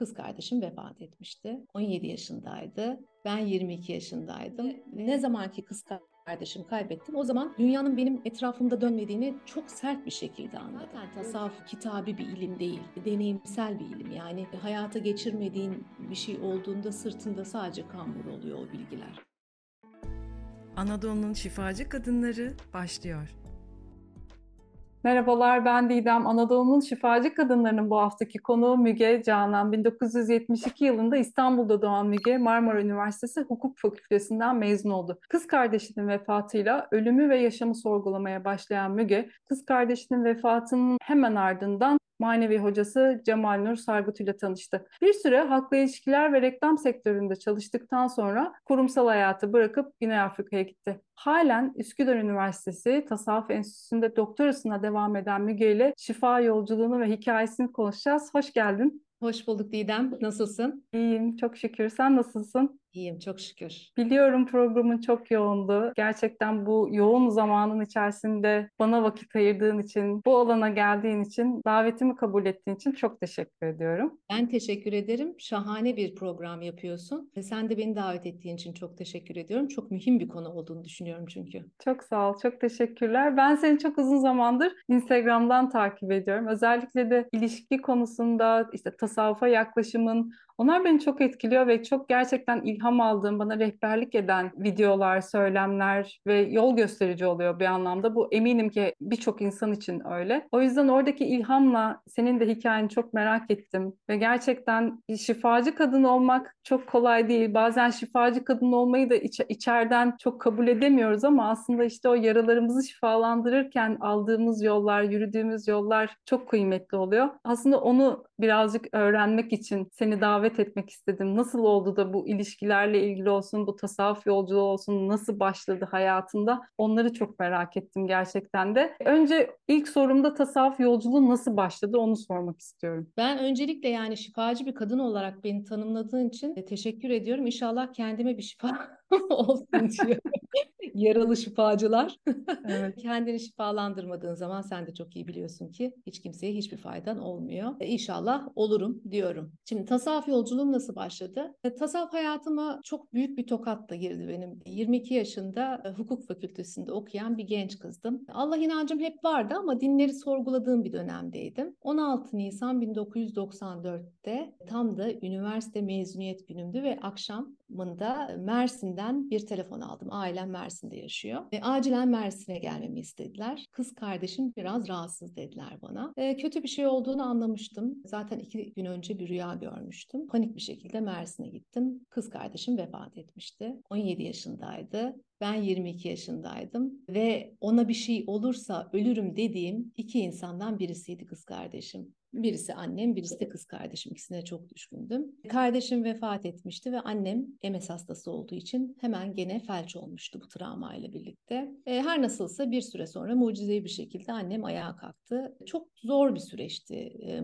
kız kardeşim vefat etmişti. 17 yaşındaydı. Ben 22 yaşındaydım. Ne zamanki kız kardeşim kaybettim. O zaman dünyanın benim etrafımda dönmediğini çok sert bir şekilde anladım. Zaten tasavvuf kitabi bir ilim değil, deneyimsel bir ilim. Yani hayata geçirmediğin bir şey olduğunda sırtında sadece kambur oluyor o bilgiler. Anadolu'nun şifacı kadınları başlıyor. Merhabalar ben Didem. Anadolu'nun şifacı kadınlarının bu haftaki konuğu Müge Canan. 1972 yılında İstanbul'da doğan Müge Marmara Üniversitesi Hukuk Fakültesinden mezun oldu. Kız kardeşinin vefatıyla ölümü ve yaşamı sorgulamaya başlayan Müge, kız kardeşinin vefatının hemen ardından manevi hocası Cemal Nur Sargut ile tanıştı. Bir süre halkla ilişkiler ve reklam sektöründe çalıştıktan sonra kurumsal hayatı bırakıp Güney Afrika'ya gitti. Halen Üsküdar Üniversitesi Tasavvuf Enstitüsü'nde doktorasına devam eden Müge ile şifa yolculuğunu ve hikayesini konuşacağız. Hoş geldin. Hoş bulduk Didem. Nasılsın? İyiyim, çok şükür. Sen nasılsın? İyiyim, çok şükür. Biliyorum programın çok yoğundu. Gerçekten bu yoğun zamanın içerisinde bana vakit ayırdığın için, bu alana geldiğin için, davetimi kabul ettiğin için çok teşekkür ediyorum. Ben teşekkür ederim. Şahane bir program yapıyorsun. Ve sen de beni davet ettiğin için çok teşekkür ediyorum. Çok mühim bir konu olduğunu düşünüyorum çünkü. Çok sağ ol, çok teşekkürler. Ben seni çok uzun zamandır Instagram'dan takip ediyorum. Özellikle de ilişki konusunda, işte tasavvufa yaklaşımın, onlar beni çok etkiliyor ve çok gerçekten ilham aldığım, bana rehberlik eden videolar, söylemler ve yol gösterici oluyor bir anlamda. Bu eminim ki birçok insan için öyle. O yüzden oradaki ilhamla senin de hikayeni çok merak ettim ve gerçekten şifacı kadın olmak çok kolay değil. Bazen şifacı kadın olmayı da iç- içeriden çok kabul edemiyoruz ama aslında işte o yaralarımızı şifalandırırken aldığımız yollar, yürüdüğümüz yollar çok kıymetli oluyor. Aslında onu birazcık öğrenmek için seni davet etmek istedim. Nasıl oldu da bu ilişkilerle ilgili olsun, bu tasavvuf yolculuğu olsun, nasıl başladı hayatında? Onları çok merak ettim gerçekten de. Önce ilk sorumda tasavvuf yolculuğu nasıl başladı onu sormak istiyorum. Ben öncelikle yani şifacı bir kadın olarak beni tanımladığın için teşekkür ediyorum. İnşallah kendime bir şifa olsun diyor. Yaralı şifacılar. Evet. Kendini şifalandırmadığın zaman sen de çok iyi biliyorsun ki hiç kimseye hiçbir faydan olmuyor. E, İnşallah olurum diyorum. Şimdi tasavvuf yolculuğum nasıl başladı? E, Tasavvuf hayatıma çok büyük bir tokatla girdi benim. 22 yaşında e, hukuk fakültesinde okuyan bir genç kızdım. Allah inancım hep vardı ama dinleri sorguladığım bir dönemdeydim. 16 Nisan 1994'te tam da üniversite mezuniyet günümdü ve akşamında Mersin'den bir telefon aldım. Ailem Mersin'de yaşıyor. Ve acilen Mersin'e gelmemi istediler. Kız kardeşim biraz rahatsız dediler bana. E, kötü bir şey olduğunu anlamıştım. Zaten iki gün önce bir rüya görmüştüm. Panik bir şekilde Mersin'e gittim. Kız kardeşim vefat etmişti. 17 yaşındaydı. Ben 22 yaşındaydım ve ona bir şey olursa ölürüm dediğim iki insandan birisiydi kız kardeşim. Birisi annem, birisi de kız kardeşim. İkisine çok düşkündüm. Kardeşim vefat etmişti ve annem MS hastası olduğu için hemen gene felç olmuştu bu travmayla birlikte. E, her nasılsa bir süre sonra mucizevi bir şekilde annem ayağa kalktı. Çok zor bir süreçti e,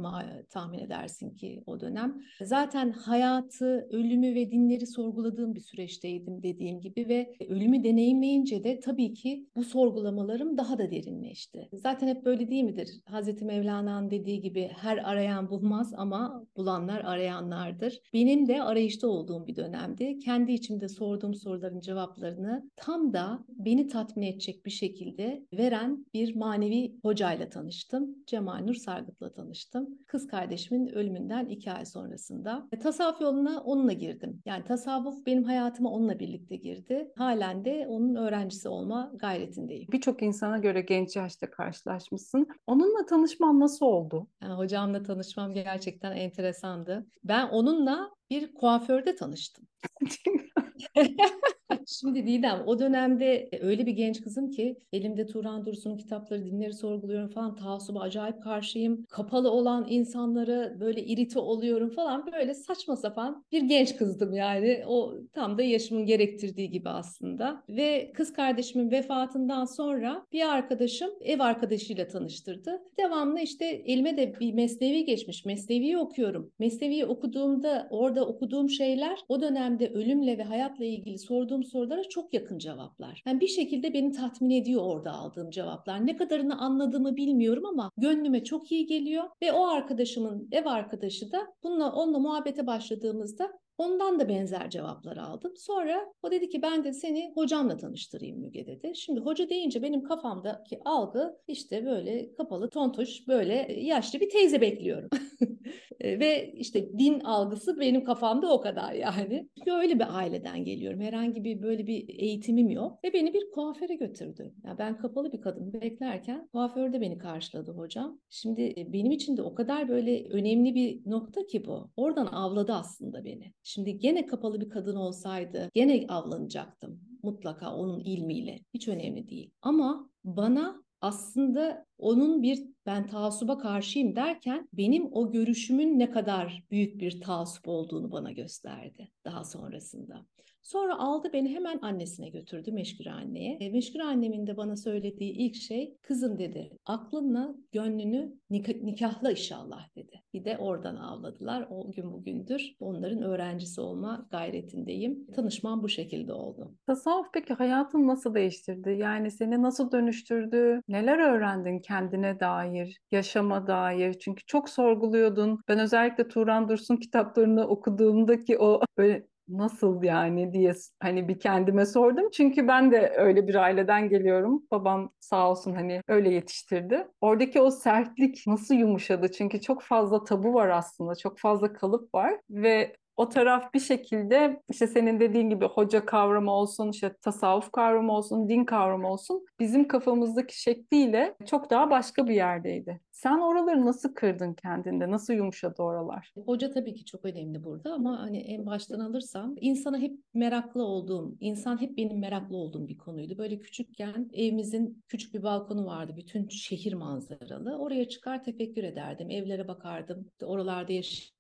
tahmin edersin ki o dönem. Zaten hayatı, ölümü ve dinleri sorguladığım bir süreçteydim dediğim gibi ve ölümü deneyimleyince de tabii ki bu sorgulamalarım daha da derinleşti. Zaten hep böyle değil midir? Hazreti Mevlana'nın dediği gibi her arayan bulmaz ama bulanlar arayanlardır. Benim de arayışta olduğum bir dönemdi. Kendi içimde sorduğum soruların cevaplarını tam da beni tatmin edecek bir şekilde veren bir manevi hocayla tanıştım. Cemal Nur Sargıt'la tanıştım. Kız kardeşimin ölümünden iki ay sonrasında. E, tasavvuf yoluna onunla girdim. Yani tasavvuf benim hayatıma onunla birlikte girdi. Halen de onun öğrencisi olma gayretindeyim. Birçok insana göre genç yaşta karşılaşmışsın. Onunla tanışman nasıl oldu? Yani hocamla tanışmam gerçekten enteresandı. Ben onunla bir kuaförde tanıştım. Şimdi Didem o dönemde öyle bir genç kızım ki elimde Turan Dursun'un kitapları, dinleri sorguluyorum falan. Taassuba acayip karşıyım. Kapalı olan insanlara böyle irite oluyorum falan. Böyle saçma sapan bir genç kızdım yani. O tam da yaşımın gerektirdiği gibi aslında. Ve kız kardeşimin vefatından sonra bir arkadaşım ev arkadaşıyla tanıştırdı. Devamlı işte elime de bir mesnevi geçmiş. Mesnevi'yi okuyorum. Mesnevi'yi okuduğumda orada okuduğum şeyler o dönemde ölümle ve hayatla ilgili sorduğum sorduğum sorulara çok yakın cevaplar. Yani bir şekilde beni tatmin ediyor orada aldığım cevaplar. Ne kadarını anladığımı bilmiyorum ama gönlüme çok iyi geliyor ve o arkadaşımın ev arkadaşı da bununla onunla muhabbete başladığımızda Ondan da benzer cevaplar aldım. Sonra o dedi ki ben de seni hocamla tanıştırayım Müge dedi. Şimdi hoca deyince benim kafamdaki algı işte böyle kapalı tontoş böyle yaşlı bir teyze bekliyorum. Ve işte din algısı benim kafamda o kadar yani. Çünkü öyle bir aileden geliyorum. Herhangi bir böyle bir eğitimim yok. Ve beni bir kuaföre götürdü. Yani ben kapalı bir kadın beklerken kuaförde beni karşıladı hocam. Şimdi benim için de o kadar böyle önemli bir nokta ki bu. Oradan avladı aslında beni. Şimdi gene kapalı bir kadın olsaydı gene avlanacaktım. Mutlaka onun ilmiyle. Hiç önemli değil. Ama bana aslında onun bir ben taassuba karşıyım derken benim o görüşümün ne kadar büyük bir taassup olduğunu bana gösterdi daha sonrasında. Sonra aldı beni hemen annesine götürdü Meşgure anneye. E, Meşgure annemin de bana söylediği ilk şey kızım dedi aklınla gönlünü nik- nikahla inşallah dedi. Bir de oradan avladılar. O gün bugündür onların öğrencisi olma gayretindeyim. Tanışmam bu şekilde oldu. Tasavvuf peki hayatını nasıl değiştirdi? Yani seni nasıl dönüştürdü? Neler öğrendin kendine dair, yaşama dair? Çünkü çok sorguluyordun. Ben özellikle Turan Dursun kitaplarını okuduğumdaki o böyle nasıl yani diye hani bir kendime sordum. Çünkü ben de öyle bir aileden geliyorum. Babam sağ olsun hani öyle yetiştirdi. Oradaki o sertlik nasıl yumuşadı? Çünkü çok fazla tabu var aslında. Çok fazla kalıp var ve o taraf bir şekilde işte senin dediğin gibi hoca kavramı olsun, işte tasavvuf kavramı olsun, din kavramı olsun bizim kafamızdaki şekliyle çok daha başka bir yerdeydi. Sen oraları nasıl kırdın kendinde? Nasıl yumuşadı oralar? Hoca tabii ki çok önemli burada ama hani en baştan alırsam insana hep meraklı olduğum, insan hep benim meraklı olduğum bir konuydu. Böyle küçükken evimizin küçük bir balkonu vardı. Bütün şehir manzaralı. Oraya çıkar tefekkür ederdim. Evlere bakardım. Oralarda yaşayan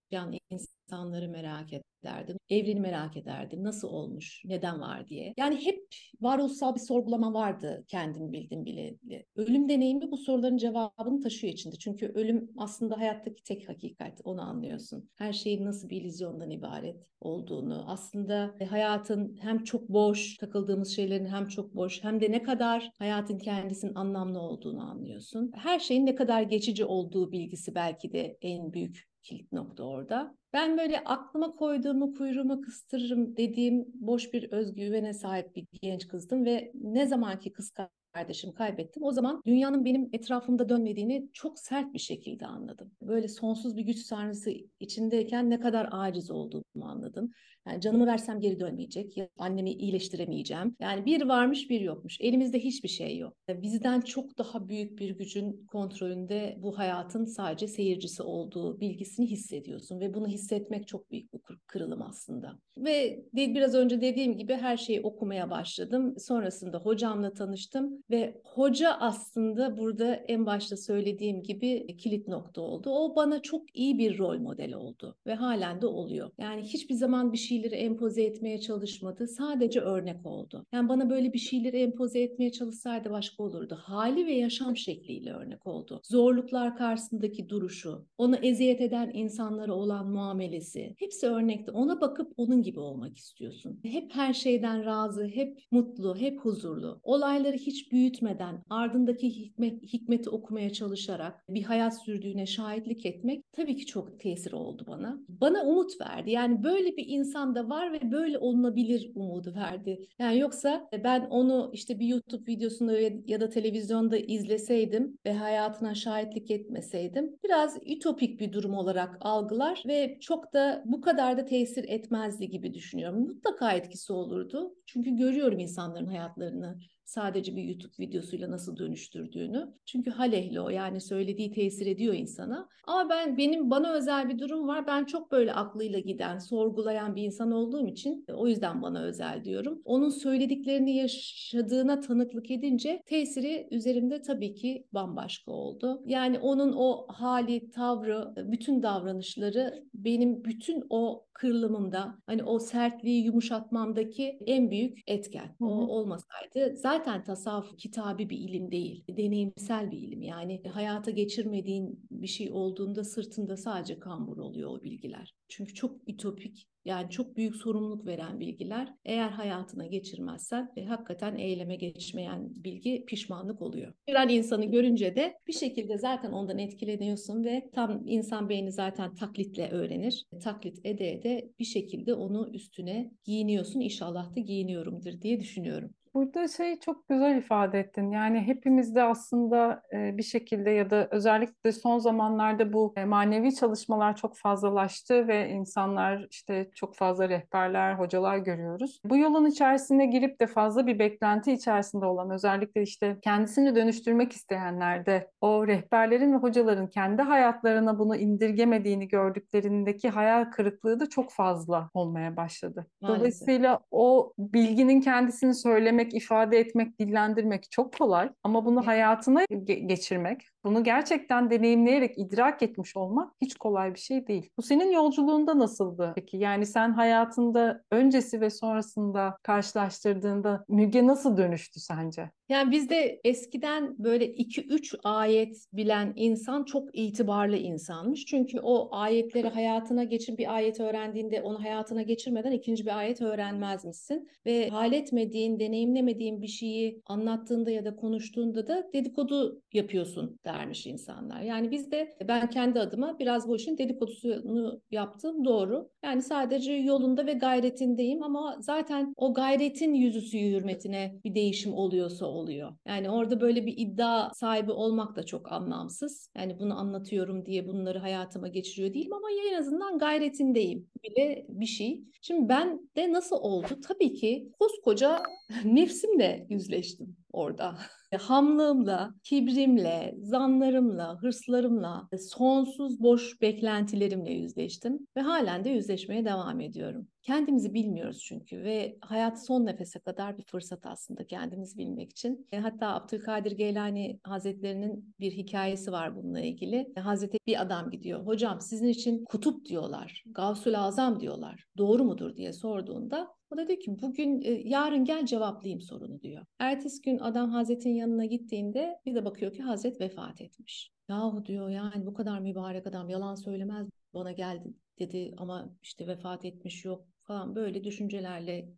insanları merak ederdim. Evreni merak ederdim. Nasıl olmuş? Neden var diye. Yani hep varoluşsal bir sorgulama vardı kendim bildim bile. Ölüm deneyimi bu soruların cevabını taşıyor içinde. Çünkü ölüm aslında hayattaki tek hakikat. Onu anlıyorsun. Her şeyin nasıl bir illüzyondan ibaret olduğunu. Aslında hayatın hem çok boş, takıldığımız şeylerin hem çok boş hem de ne kadar hayatın kendisinin anlamlı olduğunu anlıyorsun. Her şeyin ne kadar geçici olduğu bilgisi belki de en büyük kilit nokta orada. Ben böyle aklıma koyduğumu kuyruğuma kıstırırım dediğim boş bir özgüvene sahip bir genç kızdım ve ne zamanki kız kardeşimi kaybettim. O zaman dünyanın benim etrafımda dönmediğini çok sert bir şekilde anladım. Böyle sonsuz bir güç sahnesi içindeyken ne kadar aciz olduğumu anladım. Yani canımı versem geri dönmeyecek. Ya annemi iyileştiremeyeceğim. Yani bir varmış bir yokmuş. Elimizde hiçbir şey yok. Bizden çok daha büyük bir gücün kontrolünde bu hayatın sadece seyircisi olduğu bilgisini hissediyorsun. Ve bunu hissetmek çok büyük bir kırılım aslında. Ve biraz önce dediğim gibi her şeyi okumaya başladım. Sonrasında hocamla tanıştım. Ve hoca aslında burada en başta söylediğim gibi kilit nokta oldu. O bana çok iyi bir rol model oldu. Ve halen de oluyor. Yani hiçbir zaman bir şeyleri empoze etmeye çalışmadı. Sadece örnek oldu. Yani bana böyle bir şeyleri empoze etmeye çalışsaydı başka olurdu. Hali ve yaşam şekliyle örnek oldu. Zorluklar karşısındaki duruşu, onu eziyet eden insanlara olan muamelesi hepsi örnekti. Ona bakıp onun gibi olmak istiyorsun. Hep her şeyden razı, hep mutlu, hep huzurlu. Olayları hiç büyütmeden, ardındaki hikmet, hikmeti okumaya çalışarak bir hayat sürdüğüne şahitlik etmek tabii ki çok tesir oldu bana. Bana umut verdi. Yani böyle bir insan da var ve böyle olunabilir umudu verdi. Yani yoksa ben onu işte bir YouTube videosunda ya da televizyonda izleseydim ve hayatına şahitlik etmeseydim biraz ütopik bir durum olarak algılar ve çok da bu kadar da tesir etmezdi gibi düşünüyorum. Mutlaka etkisi olurdu. Çünkü görüyorum insanların hayatlarını sadece bir YouTube videosuyla nasıl dönüştürdüğünü. Çünkü halehli o yani söylediği tesir ediyor insana. Ama ben benim bana özel bir durum var. Ben çok böyle aklıyla giden, sorgulayan bir insan olduğum için o yüzden bana özel diyorum. Onun söylediklerini yaşadığına tanıklık edince tesiri üzerimde tabii ki bambaşka oldu. Yani onun o hali, tavrı, bütün davranışları benim bütün o kırılımımda hani o sertliği yumuşatmamdaki en büyük etken. O olmasaydı zaten tasavvuf kitabı bir ilim değil. Deneyimsel bir ilim. Yani hayata geçirmediğin bir şey olduğunda sırtında sadece kambur oluyor o bilgiler. Çünkü çok ütopik Yani çok büyük sorumluluk veren bilgiler. Eğer hayatına geçirmezsen e, hakikaten eyleme geçmeyen bilgi pişmanlık oluyor. Gören insanı görünce de bir şekilde zaten ondan etkileniyorsun ve tam insan beyni zaten taklitle öğrenir. Taklit ede ede bir şekilde onu üstüne giyiniyorsun. İnşallah da giyiniyorumdur diye düşünüyorum. Burada şey çok güzel ifade ettin. Yani hepimizde aslında e, bir şekilde ya da özellikle son zamanlarda bu e, manevi çalışmalar çok fazlalaştı ve insanlar işte çok fazla rehberler, hocalar görüyoruz. Bu yolun içerisine girip de fazla bir beklenti içerisinde olan özellikle işte kendisini dönüştürmek isteyenlerde o rehberlerin ve hocaların kendi hayatlarına bunu indirgemediğini gördüklerindeki hayal kırıklığı da çok fazla olmaya başladı. Maalesef. Dolayısıyla o bilginin kendisini söylemek, ifade etmek, dillendirmek çok kolay ama bunu hayatına ge- geçirmek, bunu gerçekten deneyimleyerek idrak etmiş olmak hiç kolay bir şey değil. Bu senin yolculuğunda nasıldı peki? Yani sen hayatında öncesi ve sonrasında karşılaştırdığında Müge nasıl dönüştü sence? Yani bizde eskiden böyle 2-3 ayet bilen insan çok itibarlı insanmış. Çünkü o ayetleri hayatına geçir bir ayet öğrendiğinde onu hayatına geçirmeden ikinci bir ayet öğrenmezmişsin. Ve hal etmediğin, deneyimlemediğin bir şeyi anlattığında ya da konuştuğunda da dedikodu yapıyorsun dermiş insanlar. Yani bizde ben kendi adıma biraz bu işin dedikodusunu yaptım doğru. Yani sadece yolunda ve gayretindeyim ama zaten o gayretin yüzüsü hürmetine bir değişim oluyorsa oluyor. Yani orada böyle bir iddia sahibi olmak da çok anlamsız. Yani bunu anlatıyorum diye bunları hayatıma geçiriyor değilim ama ya en azından gayretindeyim bile bir şey. Şimdi ben de nasıl oldu? Tabii ki koskoca nefsimle yüzleştim orada. Hamlığımla, kibrimle, zanlarımla, hırslarımla, sonsuz boş beklentilerimle yüzleştim ve halen de yüzleşmeye devam ediyorum. Kendimizi bilmiyoruz çünkü ve hayat son nefese kadar bir fırsat aslında kendimizi bilmek için. E, hatta Abdülkadir Geylani Hazretlerinin bir hikayesi var bununla ilgili. E, Hazreti bir adam gidiyor. Hocam sizin için kutup diyorlar, Gavsül Azam diyorlar. Doğru mudur diye sorduğunda o da diyor ki bugün e, yarın gel cevaplayayım sorunu diyor. Ertesi gün adam Hazret'in yanına gittiğinde bir de bakıyor ki Hazret vefat etmiş. Yahu diyor yani bu kadar mübarek adam yalan söylemez bana geldi dedi ama işte vefat etmiş yok falan böyle düşüncelerle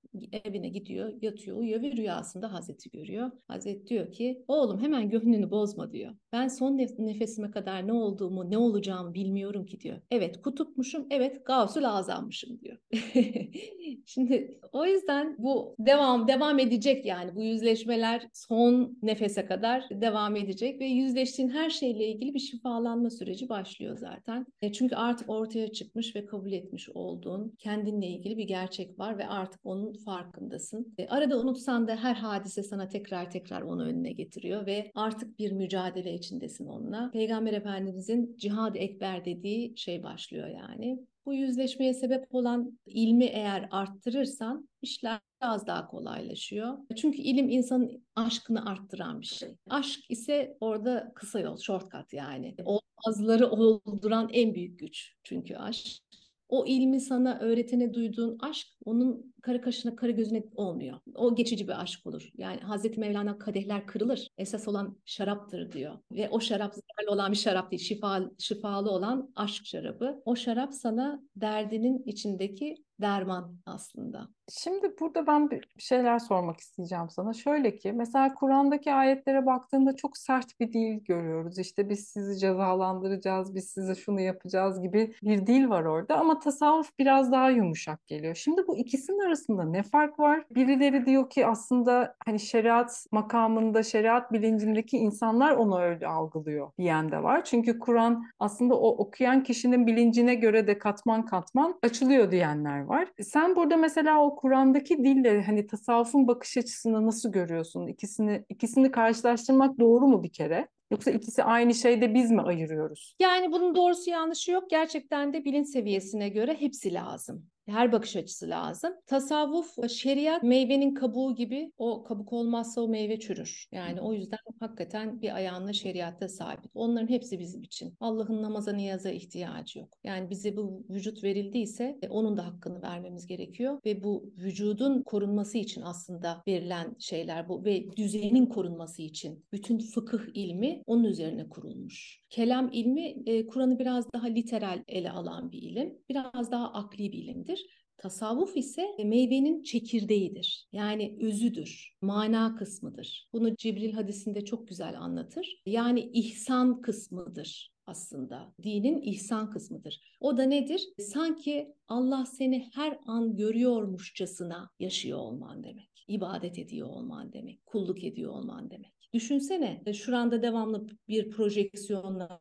evine gidiyor, yatıyor, uyuyor ve rüyasında Hazret'i görüyor. Hazret diyor ki oğlum hemen gönlünü bozma diyor. Ben son nefesime kadar ne olduğumu, ne olacağımı bilmiyorum ki diyor. Evet kutupmuşum, evet Gavsul Azammışım diyor. Şimdi o yüzden bu devam devam edecek yani bu yüzleşmeler son nefese kadar devam edecek ve yüzleştiğin her şeyle ilgili bir şifalanma süreci başlıyor zaten. E, çünkü artık ortaya çıkmış ve kabul etmiş olduğun kendinle ilgili bir gerçek var ve artık onun farkındasın. E, arada unutsan da her hadise sana tekrar tekrar onu önüne getiriyor ve artık bir mücadele içindesin onunla. Peygamber Efendimizin cihad-ı ekber dediği şey başlıyor yani. Bu yüzleşmeye sebep olan ilmi eğer arttırırsan işler biraz daha kolaylaşıyor. Çünkü ilim insanın aşkını arttıran bir şey. Aşk ise orada kısa yol, shortcut yani. Olmazları olduran en büyük güç çünkü aşk o ilmi sana öğretene duyduğun aşk onun karı kaşına karı gözüne olmuyor. O geçici bir aşk olur. Yani Hazreti Mevlana kadehler kırılır. Esas olan şaraptır diyor. Ve o şarap zararlı olan bir şarap değil. Şifa, şifalı olan aşk şarabı. O şarap sana derdinin içindeki derman aslında. Şimdi burada ben bir şeyler sormak isteyeceğim sana. Şöyle ki mesela Kur'an'daki ayetlere baktığında çok sert bir dil görüyoruz. İşte biz sizi cezalandıracağız, biz size şunu yapacağız gibi bir dil var orada ama tasavvuf biraz daha yumuşak geliyor. Şimdi bu ikisinin arasında ne fark var? Birileri diyor ki aslında hani şeriat makamında, şeriat bilincindeki insanlar onu öyle algılıyor diyen de var. Çünkü Kur'an aslında o okuyan kişinin bilincine göre de katman katman açılıyor diyenler var. Sen burada mesela o Kur'an'daki dille hani tasavvufun bakış açısını nasıl görüyorsun? İkisini ikisini karşılaştırmak doğru mu bir kere? Yoksa ikisi aynı şeyde biz mi ayırıyoruz? Yani bunun doğrusu yanlışı yok. Gerçekten de bilinç seviyesine göre hepsi lazım. Her bakış açısı lazım. Tasavvuf, şeriat meyvenin kabuğu gibi o kabuk olmazsa o meyve çürür. Yani o yüzden hakikaten bir ayağınla şeriatta sabit. Onların hepsi bizim için. Allah'ın namaza niyaza ihtiyacı yok. Yani bize bu vücut verildiyse e, onun da hakkını vermemiz gerekiyor ve bu vücudun korunması için aslında verilen şeyler bu ve düzenin korunması için bütün fıkıh ilmi onun üzerine kurulmuş. Kelam ilmi e, Kur'an'ı biraz daha literal ele alan bir ilim. Biraz daha akli bir ilimdir. Tasavvuf ise meyvenin çekirdeğidir. Yani özüdür, mana kısmıdır. Bunu Cibril hadisinde çok güzel anlatır. Yani ihsan kısmıdır aslında. Dinin ihsan kısmıdır. O da nedir? Sanki Allah seni her an görüyormuşçasına yaşıyor olman demek. İbadet ediyor olman demek. Kulluk ediyor olman demek. Düşünsene e, şu anda devamlı bir projeksiyonla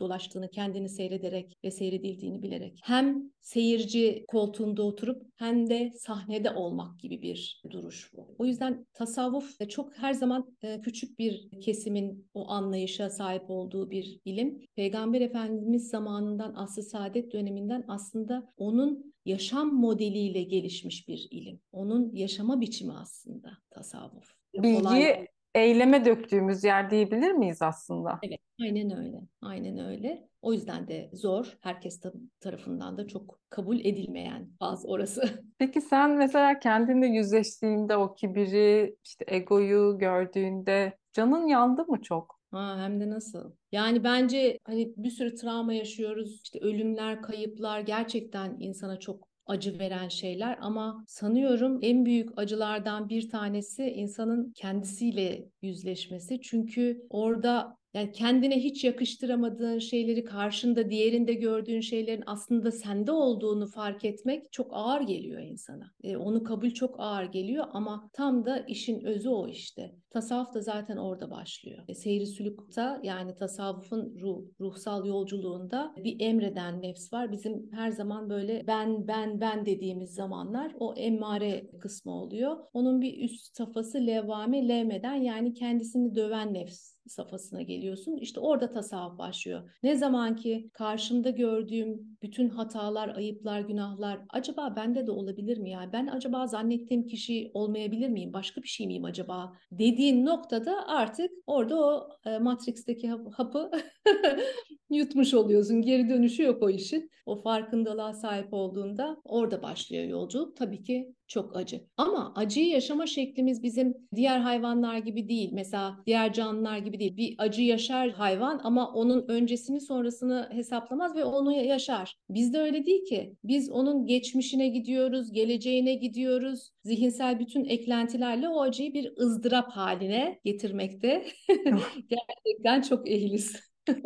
dolaştığını, kendini seyrederek ve seyredildiğini bilerek. Hem seyirci koltuğunda oturup hem de sahnede olmak gibi bir duruş bu. O yüzden tasavvuf e, çok her zaman e, küçük bir kesimin o anlayışa sahip olduğu bir ilim. Peygamber Efendimiz zamanından aslı saadet döneminden aslında onun yaşam modeliyle gelişmiş bir ilim. Onun yaşama biçimi aslında tasavvuf. Bilgiyi Kolay eyleme döktüğümüz yer diyebilir miyiz aslında? Evet, aynen öyle. Aynen öyle. O yüzden de zor. Herkes tarafından da çok kabul edilmeyen bazı orası. Peki sen mesela kendinle yüzleştiğinde o kibiri, işte egoyu gördüğünde canın yandı mı çok? Ha, hem de nasıl? Yani bence hani bir sürü travma yaşıyoruz. İşte ölümler, kayıplar gerçekten insana çok acı veren şeyler ama sanıyorum en büyük acılardan bir tanesi insanın kendisiyle yüzleşmesi. Çünkü orada yani kendine hiç yakıştıramadığın şeyleri karşında diğerinde gördüğün şeylerin aslında sende olduğunu fark etmek çok ağır geliyor insana. E, onu kabul çok ağır geliyor ama tam da işin özü o işte. Tasavvuf da zaten orada başlıyor. E, seyri sülükta yani tasavvufun ruh, ruhsal yolculuğunda bir emreden nefs var. Bizim her zaman böyle ben ben ben dediğimiz zamanlar o emmare kısmı oluyor. Onun bir üst safhası levvame levmeden yani kendisini döven nefs safhasına geliyorsun. İşte orada tasavvuf başlıyor. Ne zaman ki karşımda gördüğüm bütün hatalar, ayıplar, günahlar acaba bende de olabilir mi ya? Ben acaba zannettiğim kişi olmayabilir miyim? Başka bir şey miyim acaba? Dediğin noktada artık orada o e, Matrix'teki hapı yutmuş oluyorsun. Geri dönüşü yok o işin. O farkındalığa sahip olduğunda orada başlıyor yolculuk. Tabii ki çok acı. Ama acıyı yaşama şeklimiz bizim diğer hayvanlar gibi değil. Mesela diğer canlılar gibi değil. Bir acı yaşar hayvan ama onun öncesini sonrasını hesaplamaz ve onu yaşar. Bizde öyle değil ki. Biz onun geçmişine gidiyoruz, geleceğine gidiyoruz. Zihinsel bütün eklentilerle o acıyı bir ızdırap haline getirmekte gerçekten çok ehliz.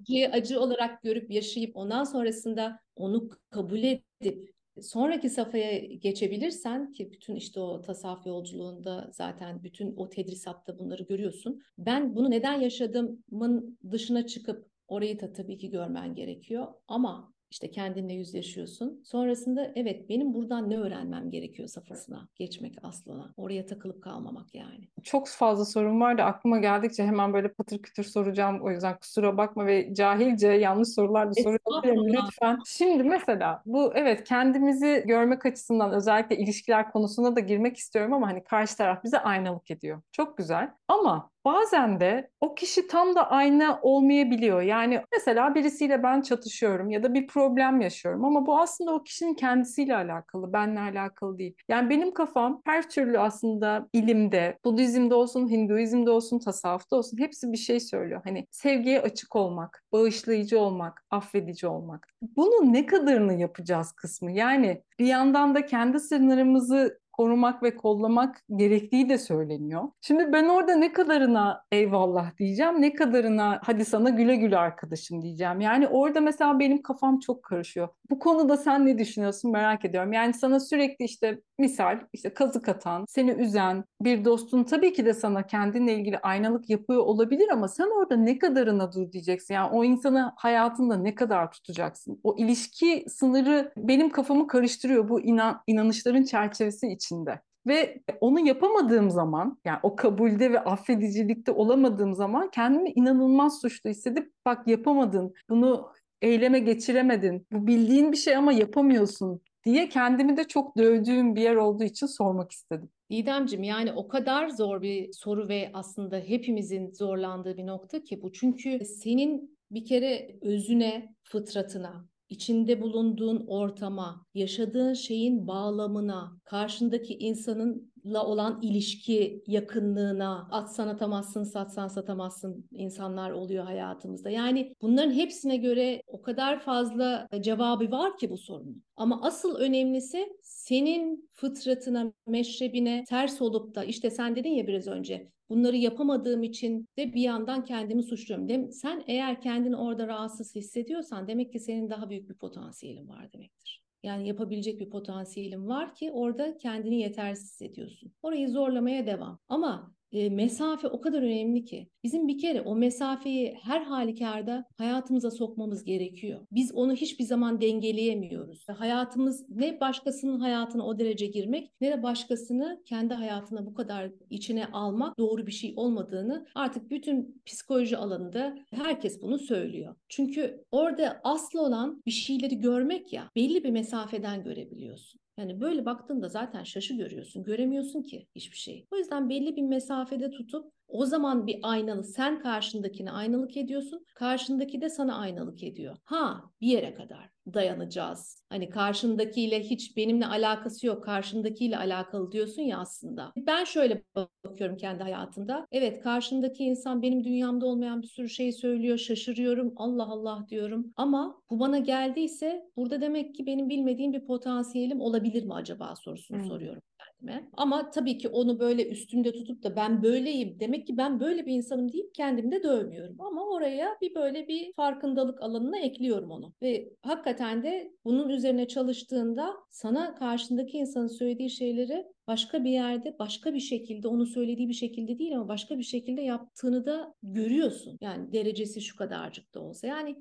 acıyı acı olarak görüp yaşayıp ondan sonrasında onu kabul edip sonraki safhaya geçebilirsen ki bütün işte o tasavvuf yolculuğunda zaten bütün o tedrisatta bunları görüyorsun. Ben bunu neden yaşadığımın dışına çıkıp orayı da tabii ki görmen gerekiyor ama işte kendinle yüzleşiyorsun. Sonrasında evet benim buradan ne öğrenmem gerekiyor safhasına geçmek aslına. Oraya takılıp kalmamak yani. Çok fazla sorun var da aklıma geldikçe hemen böyle patır kütür soracağım. O yüzden kusura bakma ve cahilce yanlış sorular da sorabilirim lütfen. Şimdi mesela bu evet kendimizi görmek açısından özellikle ilişkiler konusunda da girmek istiyorum ama hani karşı taraf bize aynalık ediyor. Çok güzel. Ama Bazen de o kişi tam da aynı olmayabiliyor. Yani mesela birisiyle ben çatışıyorum ya da bir problem yaşıyorum ama bu aslında o kişinin kendisiyle alakalı, benle alakalı değil. Yani benim kafam her türlü aslında ilimde, Budizm'de olsun, Hinduizm'de olsun, tasavvufta olsun hepsi bir şey söylüyor. Hani sevgiye açık olmak, bağışlayıcı olmak, affedici olmak. Bunun ne kadarını yapacağız kısmı. Yani bir yandan da kendi sınırımızı korumak ve kollamak gerektiği de söyleniyor. Şimdi ben orada ne kadarına eyvallah diyeceğim, ne kadarına hadi sana güle güle arkadaşım diyeceğim. Yani orada mesela benim kafam çok karışıyor. Bu konuda sen ne düşünüyorsun merak ediyorum. Yani sana sürekli işte misal işte kazık atan, seni üzen bir dostun tabii ki de sana kendinle ilgili aynalık yapıyor olabilir ama sen orada ne kadarına dur diyeceksin. Yani o insanı hayatında ne kadar tutacaksın? O ilişki sınırı benim kafamı karıştırıyor bu inan inanışların çerçevesi içinde. Ve onu yapamadığım zaman yani o kabulde ve affedicilikte olamadığım zaman kendimi inanılmaz suçlu hissedip bak yapamadın, bunu eyleme geçiremedin, bu bildiğin bir şey ama yapamıyorsun diye kendimi de çok dövdüğüm bir yer olduğu için sormak istedim. İdemciğim yani o kadar zor bir soru ve aslında hepimizin zorlandığı bir nokta ki bu. Çünkü senin bir kere özüne, fıtratına, içinde bulunduğun ortama, yaşadığın şeyin bağlamına, karşındaki insanınla olan ilişki yakınlığına, atsan atamazsın, satsan satamazsın insanlar oluyor hayatımızda. Yani bunların hepsine göre o kadar fazla cevabı var ki bu sorunun. Ama asıl önemlisi senin fıtratına, meşrebine ters olup da işte sen dedin ya biraz önce bunları yapamadığım için de bir yandan kendimi suçluyorum. Dem sen eğer kendini orada rahatsız hissediyorsan demek ki senin daha büyük bir potansiyelin var demektir. Yani yapabilecek bir potansiyelin var ki orada kendini yetersiz hissediyorsun. Orayı zorlamaya devam. Ama e, mesafe o kadar önemli ki bizim bir kere o mesafeyi her halükarda hayatımıza sokmamız gerekiyor. Biz onu hiçbir zaman dengeleyemiyoruz. Hayatımız ne başkasının hayatına o derece girmek ne de başkasını kendi hayatına bu kadar içine almak doğru bir şey olmadığını artık bütün psikoloji alanında herkes bunu söylüyor. Çünkü orada aslı olan bir şeyleri görmek ya belli bir mesafeden görebiliyorsun. Yani böyle baktığında zaten şaşı görüyorsun. Göremiyorsun ki hiçbir şey. O yüzden belli bir mesafede tutup o zaman bir aynalı sen karşındakine aynalık ediyorsun. Karşındaki de sana aynalık ediyor. Ha bir yere kadar dayanacağız. Hani karşındakiyle hiç benimle alakası yok. Karşındakiyle alakalı diyorsun ya aslında. Ben şöyle bakıyorum kendi hayatımda. Evet karşındaki insan benim dünyamda olmayan bir sürü şey söylüyor. Şaşırıyorum. Allah Allah diyorum. Ama bu bana geldiyse burada demek ki benim bilmediğim bir potansiyelim olabilir mi acaba sorusunu hmm. soruyorum kendime. Ama tabii ki onu böyle üstümde tutup da ben böyleyim demek ki ben böyle bir insanım deyip kendimde dövmüyorum. Ama oraya bir böyle bir farkındalık alanına ekliyorum onu. Ve hakikaten de bunun üzerine çalıştığında sana karşındaki insanın söylediği şeyleri başka bir yerde başka bir şekilde onu söylediği bir şekilde değil ama başka bir şekilde yaptığını da görüyorsun. Yani derecesi şu kadarcık da olsa. Yani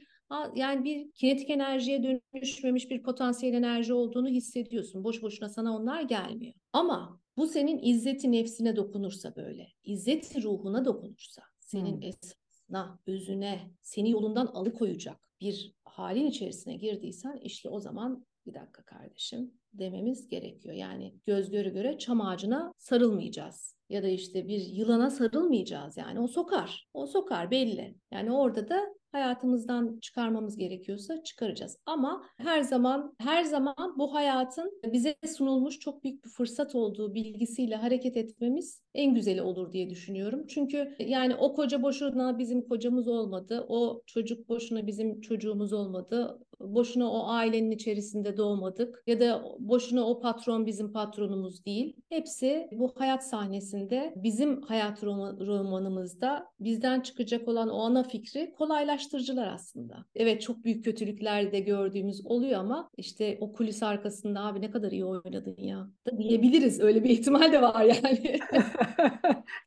yani bir kinetik enerjiye dönüşmemiş bir potansiyel enerji olduğunu hissediyorsun. Boş boşuna sana onlar gelmiyor. Ama bu senin izzeti nefsine dokunursa böyle, izzeti ruhuna dokunursa, senin hmm. esasına, özüne, seni yolundan alıkoyacak bir halin içerisine girdiysen işte o zaman bir dakika kardeşim dememiz gerekiyor. Yani göz göre göre çam ağacına sarılmayacağız ya da işte bir yılana sarılmayacağız yani o sokar. O sokar belli. Yani orada da hayatımızdan çıkarmamız gerekiyorsa çıkaracağız. Ama her zaman her zaman bu hayatın bize sunulmuş çok büyük bir fırsat olduğu bilgisiyle hareket etmemiz en güzeli olur diye düşünüyorum. Çünkü yani o koca boşuna bizim kocamız olmadı. O çocuk boşuna bizim çocuğumuz olmadı. Boşuna o ailenin içerisinde doğmadık ya da boşuna o patron bizim patronumuz değil. Hepsi bu hayat sahnesinde bizim hayat romanımızda bizden çıkacak olan o ana fikri kolaylaştırıcılar aslında. Evet çok büyük kötülükler de gördüğümüz oluyor ama işte o kulis arkasında abi ne kadar iyi oynadın ya da diyebiliriz. Öyle bir ihtimal de var yani.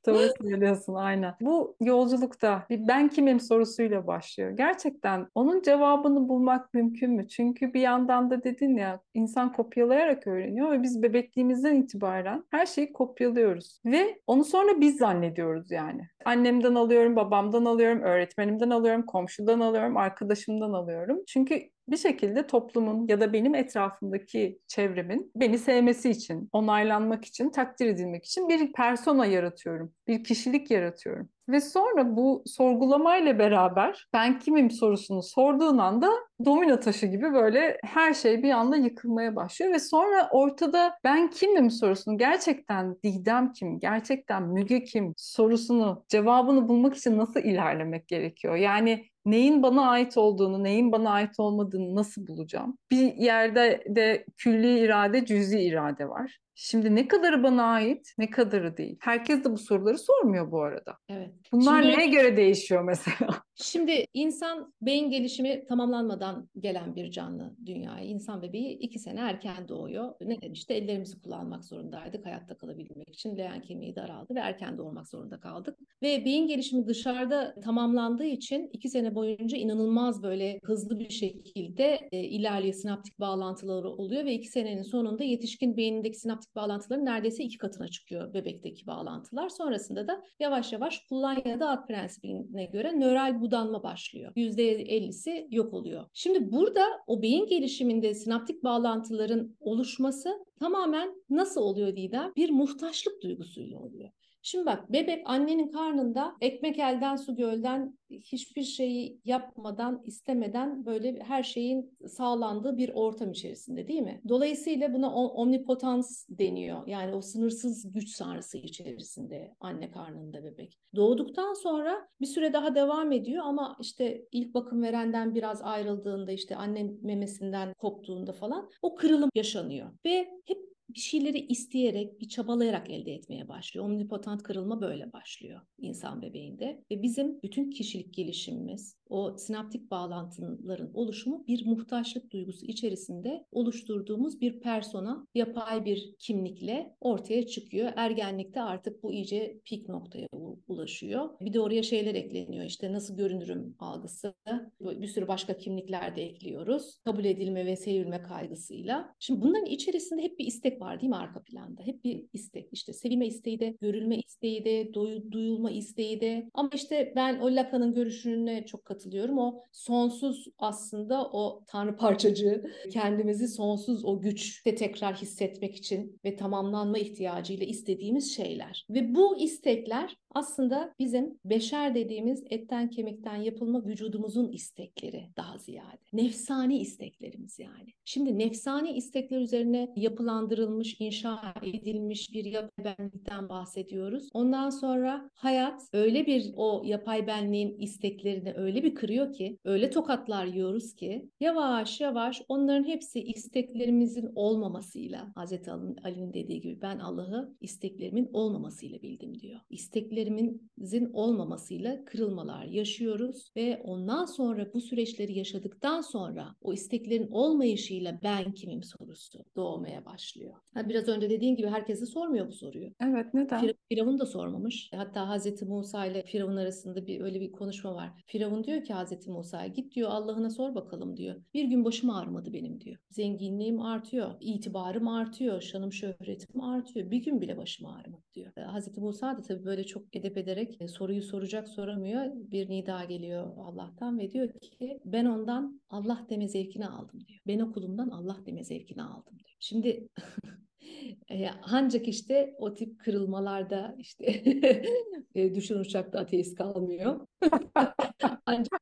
Doğru söylüyorsun aynen. Bu yolculukta bir ben kimim sorusuyla başlıyor. Gerçekten onun cevabını bulmak mümkün mü? Çünkü bir yandan da dedin ya insan kopyalayarak öğreniyor ve biz bebekliğimizden itibaren her şeyi kopyalıyoruz. Ve onu sonra biz zannediyoruz yani. Annemden alıyorum, babamdan alıyorum, öğretmenimden alıyorum, komşudan alıyorum, arkadaşımdan alıyorum. Çünkü bir şekilde toplumun ya da benim etrafımdaki çevremin beni sevmesi için, onaylanmak için, takdir edilmek için bir persona yaratıyorum, bir kişilik yaratıyorum. Ve sonra bu sorgulamayla beraber ben kimim sorusunu sorduğun anda domino taşı gibi böyle her şey bir anda yıkılmaya başlıyor ve sonra ortada ben kimim sorusunu gerçekten Didem kim, gerçekten Müge kim sorusunu cevabını bulmak için nasıl ilerlemek gerekiyor? Yani neyin bana ait olduğunu, neyin bana ait olmadığını nasıl bulacağım? Bir yerde de külli irade, cüzi irade var. Şimdi ne kadarı bana ait, ne kadarı değil. Herkes de bu soruları sormuyor bu arada. Evet. Bunlar şimdi, neye göre değişiyor mesela? Şimdi insan beyin gelişimi tamamlanmadan gelen bir canlı dünyaya. İnsan bebeği iki sene erken doğuyor. Ne demişti? Ellerimizi kullanmak zorundaydık hayatta kalabilmek için. Leğen kemiği daraldı ve erken doğurmak zorunda kaldık. Ve beyin gelişimi dışarıda tamamlandığı için iki sene boyunca inanılmaz böyle hızlı bir şekilde e, ilerliyor sinaptik bağlantıları oluyor ve iki senenin sonunda yetişkin beynindeki sinaptik sinaptik bağlantıların neredeyse iki katına çıkıyor bebekteki bağlantılar. Sonrasında da yavaş yavaş kullan ya da at prensibine göre nöral budanma başlıyor. %50'si yok oluyor. Şimdi burada o beyin gelişiminde sinaptik bağlantıların oluşması tamamen nasıl oluyor Didem? Bir muhtaçlık duygusuyla oluyor. Şimdi bak bebek annenin karnında ekmek elden su gölden hiçbir şeyi yapmadan istemeden böyle her şeyin sağlandığı bir ortam içerisinde değil mi? Dolayısıyla buna omnipotans deniyor. Yani o sınırsız güç sanrısı içerisinde anne karnında bebek. Doğduktan sonra bir süre daha devam ediyor ama işte ilk bakım verenden biraz ayrıldığında işte anne memesinden koptuğunda falan o kırılım yaşanıyor. Ve hep bir şeyleri isteyerek, bir çabalayarak elde etmeye başlıyor. Omnipotent kırılma böyle başlıyor insan bebeğinde. Ve bizim bütün kişilik gelişimimiz, o sinaptik bağlantıların oluşumu bir muhtaçlık duygusu içerisinde oluşturduğumuz bir persona, yapay bir kimlikle ortaya çıkıyor. Ergenlikte artık bu iyice pik noktaya ulaşıyor. Bir de oraya şeyler ekleniyor. İşte nasıl görünürüm algısı. Bir sürü başka kimlikler de ekliyoruz. Kabul edilme ve sevilme kaygısıyla. Şimdi bunların içerisinde hep bir istek var değil mi arka planda? Hep bir istek. İşte sevilme isteği de, görülme isteği de, duyulma isteği de. Ama işte ben o Lacan'ın görüşüne çok katılıyorum. O sonsuz aslında o tanrı parçacığı kendimizi sonsuz o güçte tekrar hissetmek için ve tamamlanma ihtiyacıyla istediğimiz şeyler. Ve bu istekler aslında bizim beşer dediğimiz etten kemikten yapılma vücudumuzun istekleri daha ziyade. Nefsani isteklerimiz yani. Şimdi nefsani istekler üzerine yapılandırılmış, inşa edilmiş bir yapay benlikten bahsediyoruz. Ondan sonra hayat öyle bir o yapay benliğin isteklerini öyle bir kırıyor ki, öyle tokatlar yiyoruz ki yavaş yavaş onların hepsi isteklerimizin olmamasıyla Hazreti Ali'nin dediği gibi ben Allah'ı isteklerimin olmamasıyla bildim diyor. İstekler isteklerimizin olmamasıyla kırılmalar yaşıyoruz ve ondan sonra bu süreçleri yaşadıktan sonra o isteklerin olmayışıyla ben kimim sorusu doğmaya başlıyor. Biraz önce dediğin gibi herkese sormuyor bu soruyu. Evet neden? Firavun da sormamış. Hatta Hazreti Musa ile Firavun arasında bir öyle bir konuşma var. Firavun diyor ki Hazreti Musa'ya git diyor Allah'ına sor bakalım diyor. Bir gün başım ağrımadı benim diyor. Zenginliğim artıyor, itibarım artıyor, şanım şöhretim artıyor. Bir gün bile başım ağrımadı diyor. Hazreti Musa da tabii böyle çok edep ederek e, soruyu soracak soramıyor. Bir nida geliyor Allah'tan ve diyor ki ben ondan Allah deme zevkini aldım diyor. Ben okulumdan Allah deme zevkini aldım diyor. Şimdi e, ancak işte o tip kırılmalarda işte e, düşün uçakta ateist kalmıyor. ancak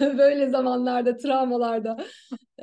böyle zamanlarda, travmalarda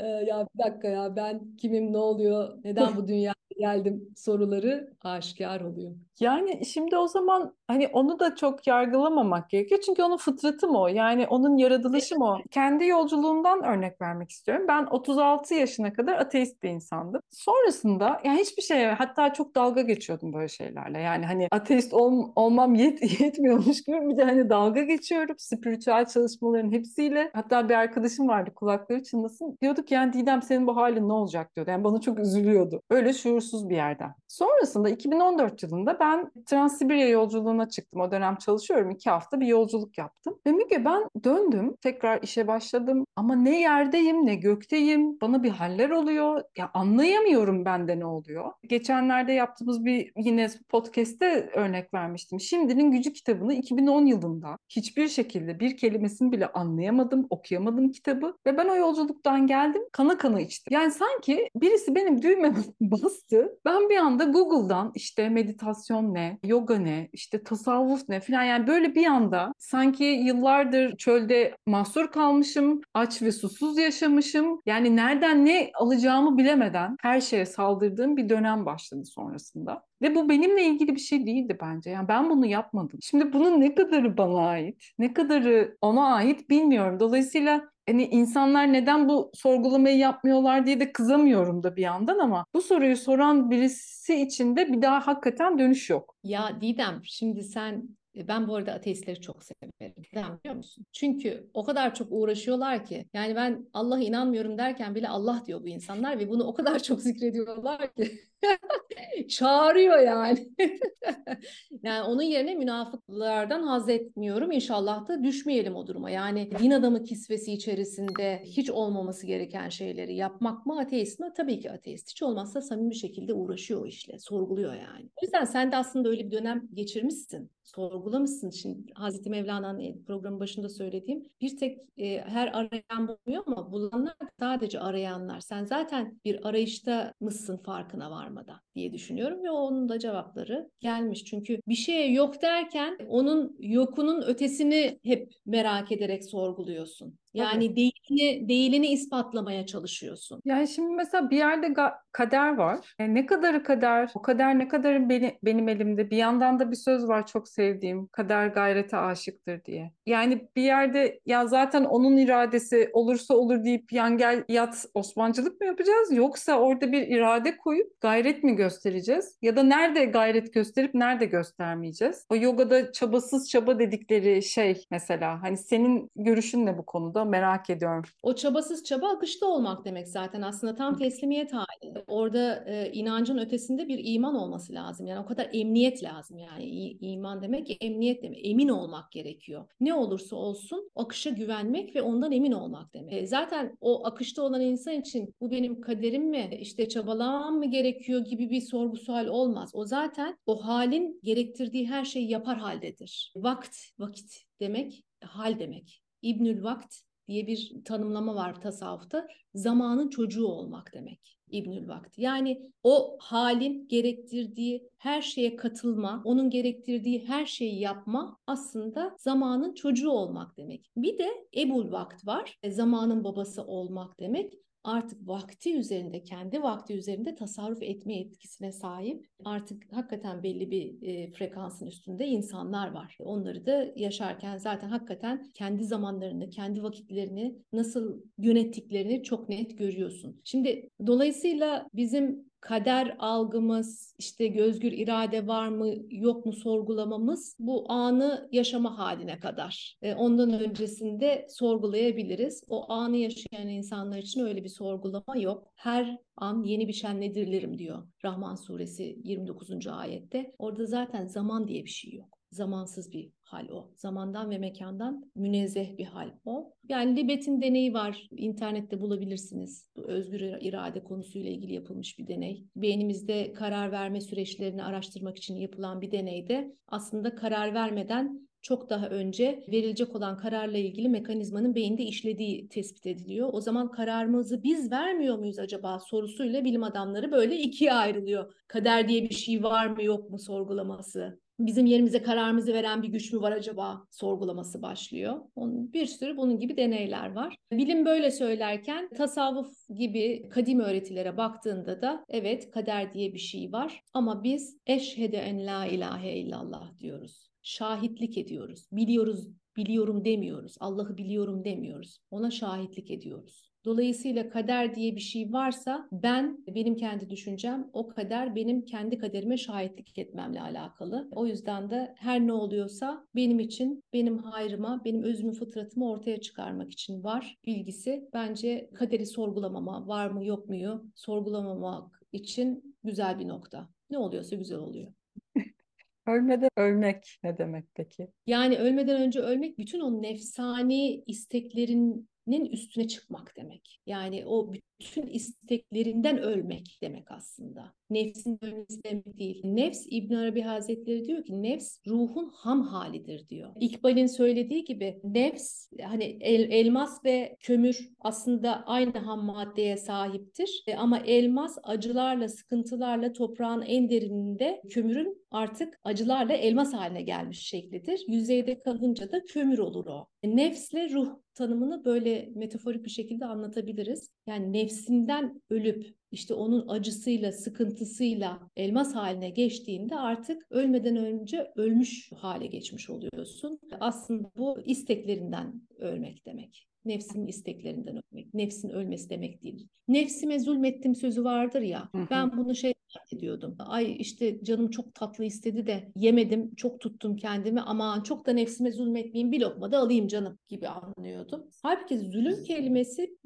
ya bir dakika ya ben kimim, ne oluyor, neden bu dünya geldim soruları aşikar oluyor. Yani şimdi o zaman hani onu da çok yargılamamak gerekiyor. Çünkü onun fıtratı mı o? Yani onun yaratılışı mı o? Kendi yolculuğumdan örnek vermek istiyorum. Ben 36 yaşına kadar ateist bir insandım. Sonrasında yani hiçbir şeye hatta çok dalga geçiyordum böyle şeylerle. Yani hani ateist ol, olmam yet, yetmiyormuş gibi bir de hani dalga geçiyorum. Spiritüel çalışmaların hepsiyle. Hatta bir arkadaşım vardı kulakları çınlasın. Diyorduk yani Didem senin bu halin ne olacak diyordu. Yani bana çok üzülüyordu. Öyle şuursuz bir yerden. Sonrasında 2014 yılında ben Transsibirya yolculuğuna çıktım. O dönem çalışıyorum. iki hafta bir yolculuk yaptım. Ve Müge ben döndüm. Tekrar işe başladım. Ama ne yerdeyim ne gökteyim. Bana bir haller oluyor. Ya anlayamıyorum bende ne oluyor. Geçenlerde yaptığımız bir yine podcast'te örnek vermiştim. Şimdinin Gücü kitabını 2010 yılında hiçbir şekilde bir kelimesini bile anlayamadım, okuyamadım kitabı. Ve ben o yolculuktan geldim kana kana içtim. Yani sanki birisi benim düğmeme bastı. Ben bir anda Google'dan işte meditasyon ne, yoga ne, işte tasavvuf ne falan yani böyle bir anda sanki yıllardır çölde mahsur kalmışım, aç ve susuz yaşamışım. Yani nereden ne alacağımı bilemeden her şeye saldırdığım bir dönem başladı sonrasında. Ve bu benimle ilgili bir şey değildi bence. Yani ben bunu yapmadım. Şimdi bunun ne kadarı bana ait, ne kadarı ona ait bilmiyorum. Dolayısıyla hani insanlar neden bu sorgulamayı yapmıyorlar diye de kızamıyorum da bir yandan ama bu soruyu soran birisi için de bir daha hakikaten dönüş yok. Ya Didem şimdi sen e, ben bu arada ateistleri çok severim. Neden biliyor musun? Çünkü o kadar çok uğraşıyorlar ki. Yani ben Allah'a inanmıyorum derken bile Allah diyor bu insanlar ve bunu o kadar çok zikrediyorlar ki. Çağırıyor yani. yani onun yerine münafıklardan haz etmiyorum. İnşallah da düşmeyelim o duruma. Yani din adamı kisvesi içerisinde hiç olmaması gereken şeyleri yapmak mı ateist mi? Tabii ki ateist. Hiç olmazsa samimi şekilde uğraşıyor o işle. Sorguluyor yani. O yüzden sen de aslında öyle bir dönem geçirmişsin. Sorgulamışsın. Şimdi Hazreti Mevlana'nın e, programın başında söylediğim bir tek e, her arayan bulmuyor ama bulanlar sadece arayanlar. Sen zaten bir arayışta mısın farkına varmadan diye düşünüyorum ve onun da cevapları gelmiş. Çünkü bir şeye yok derken onun yokunun ötesini hep merak ederek sorguluyorsun. Yani değilini, değilini ispatlamaya çalışıyorsun. Yani şimdi mesela bir yerde kader var. Yani ne kadarı kader, o kader ne kadarı beni, benim elimde. Bir yandan da bir söz var çok sevdiğim. Kader gayrete aşıktır diye. Yani bir yerde ya zaten onun iradesi olursa olur deyip yan gel yat Osmancılık mı yapacağız? Yoksa orada bir irade koyup gayret mi göstereceğiz? Ya da nerede gayret gösterip nerede göstermeyeceğiz? O yogada çabasız çaba dedikleri şey mesela. Hani senin görüşün ne bu konuda? Merak ediyorum. O çabasız çaba akışta olmak demek zaten aslında tam teslimiyet hali. Orada e, inancın ötesinde bir iman olması lazım. Yani o kadar emniyet lazım yani iman demek emniyet demek. Emin olmak gerekiyor. Ne olursa olsun akışa güvenmek ve ondan emin olmak demek. E, zaten o akışta olan insan için bu benim kaderim mi işte çabalamam mı gerekiyor gibi bir sorgu sual olmaz. O zaten o halin gerektirdiği her şeyi yapar haldedir. Vakt, vakit demek hal demek. İbnül Vakt diye bir tanımlama var tasavvufta. Zamanın çocuğu olmak demek. İbnül Vakti. Yani o halin gerektirdiği her şeye katılma, onun gerektirdiği her şeyi yapma aslında zamanın çocuğu olmak demek. Bir de Ebul Vakt var. E, zamanın babası olmak demek artık vakti üzerinde, kendi vakti üzerinde tasarruf etme etkisine sahip artık hakikaten belli bir e, frekansın üstünde insanlar var. Onları da yaşarken zaten hakikaten kendi zamanlarını, kendi vakitlerini nasıl yönettiklerini çok net görüyorsun. Şimdi dolayısıyla bizim kader algımız, işte gözgür irade var mı yok mu sorgulamamız bu anı yaşama haline kadar. E, ondan öncesinde sorgulayabiliriz. O anı yaşayan insanlar için öyle bir sorgulama yok. Her an yeni bir şen nedirlerim diyor Rahman suresi 29. ayette. Orada zaten zaman diye bir şey yok. Zamansız bir hal o. Zamandan ve mekandan münezzeh bir hal o. Yani Libet'in deneyi var. İnternette bulabilirsiniz. Bu özgür irade konusuyla ilgili yapılmış bir deney. Beynimizde karar verme süreçlerini araştırmak için yapılan bir deneyde aslında karar vermeden çok daha önce verilecek olan kararla ilgili mekanizmanın beyinde işlediği tespit ediliyor. O zaman kararımızı biz vermiyor muyuz acaba sorusuyla bilim adamları böyle ikiye ayrılıyor. Kader diye bir şey var mı yok mu sorgulaması bizim yerimize kararımızı veren bir güç mü var acaba sorgulaması başlıyor. Onun bir sürü bunun gibi deneyler var. Bilim böyle söylerken tasavvuf gibi kadim öğretilere baktığında da evet kader diye bir şey var ama biz eşhede en la ilahe illallah diyoruz. Şahitlik ediyoruz. Biliyoruz, biliyorum demiyoruz. Allah'ı biliyorum demiyoruz. Ona şahitlik ediyoruz. Dolayısıyla kader diye bir şey varsa ben benim kendi düşüncem o kader benim kendi kaderime şahitlik etmemle alakalı. O yüzden de her ne oluyorsa benim için benim hayrıma, benim özümü fıtratımı ortaya çıkarmak için var bilgisi. Bence kaderi sorgulamama, var mı yok muyu sorgulamamak için güzel bir nokta. Ne oluyorsa güzel oluyor. Ölmeden ölmek ne demek peki? Yani ölmeden önce ölmek bütün o nefsani isteklerin nin üstüne çıkmak demek. Yani o bütün isteklerinden ölmek demek aslında. Nefsin ölmesi demek değil. Nefs İbn Arabi Hazretleri diyor ki nefs ruhun ham halidir diyor. İkbal'in söylediği gibi nefs hani el, elmas ve kömür aslında aynı ham maddeye sahiptir. E, ama elmas acılarla, sıkıntılarla toprağın en derininde kömürün artık acılarla elmas haline gelmiş şeklidir. Yüzeyde kalınca da kömür olur o. E, nefsle ruh tanımını böyle metaforik bir şekilde anlatabiliriz. Yani nefsinden ölüp işte onun acısıyla, sıkıntısıyla elmas haline geçtiğinde artık ölmeden önce ölmüş hale geçmiş oluyorsun. Aslında bu isteklerinden ölmek demek. Nefsin isteklerinden ölmek. Nefsin ölmesi demek değil. Nefsime zulmettim sözü vardır ya. Hı hı. Ben bunu şey ediyordum. Ay işte canım çok tatlı istedi de yemedim. Çok tuttum kendimi. Aman çok da nefsime zulmetmeyeyim. Bir lokma da alayım canım gibi anlıyordum. Halbuki zulüm kelimesi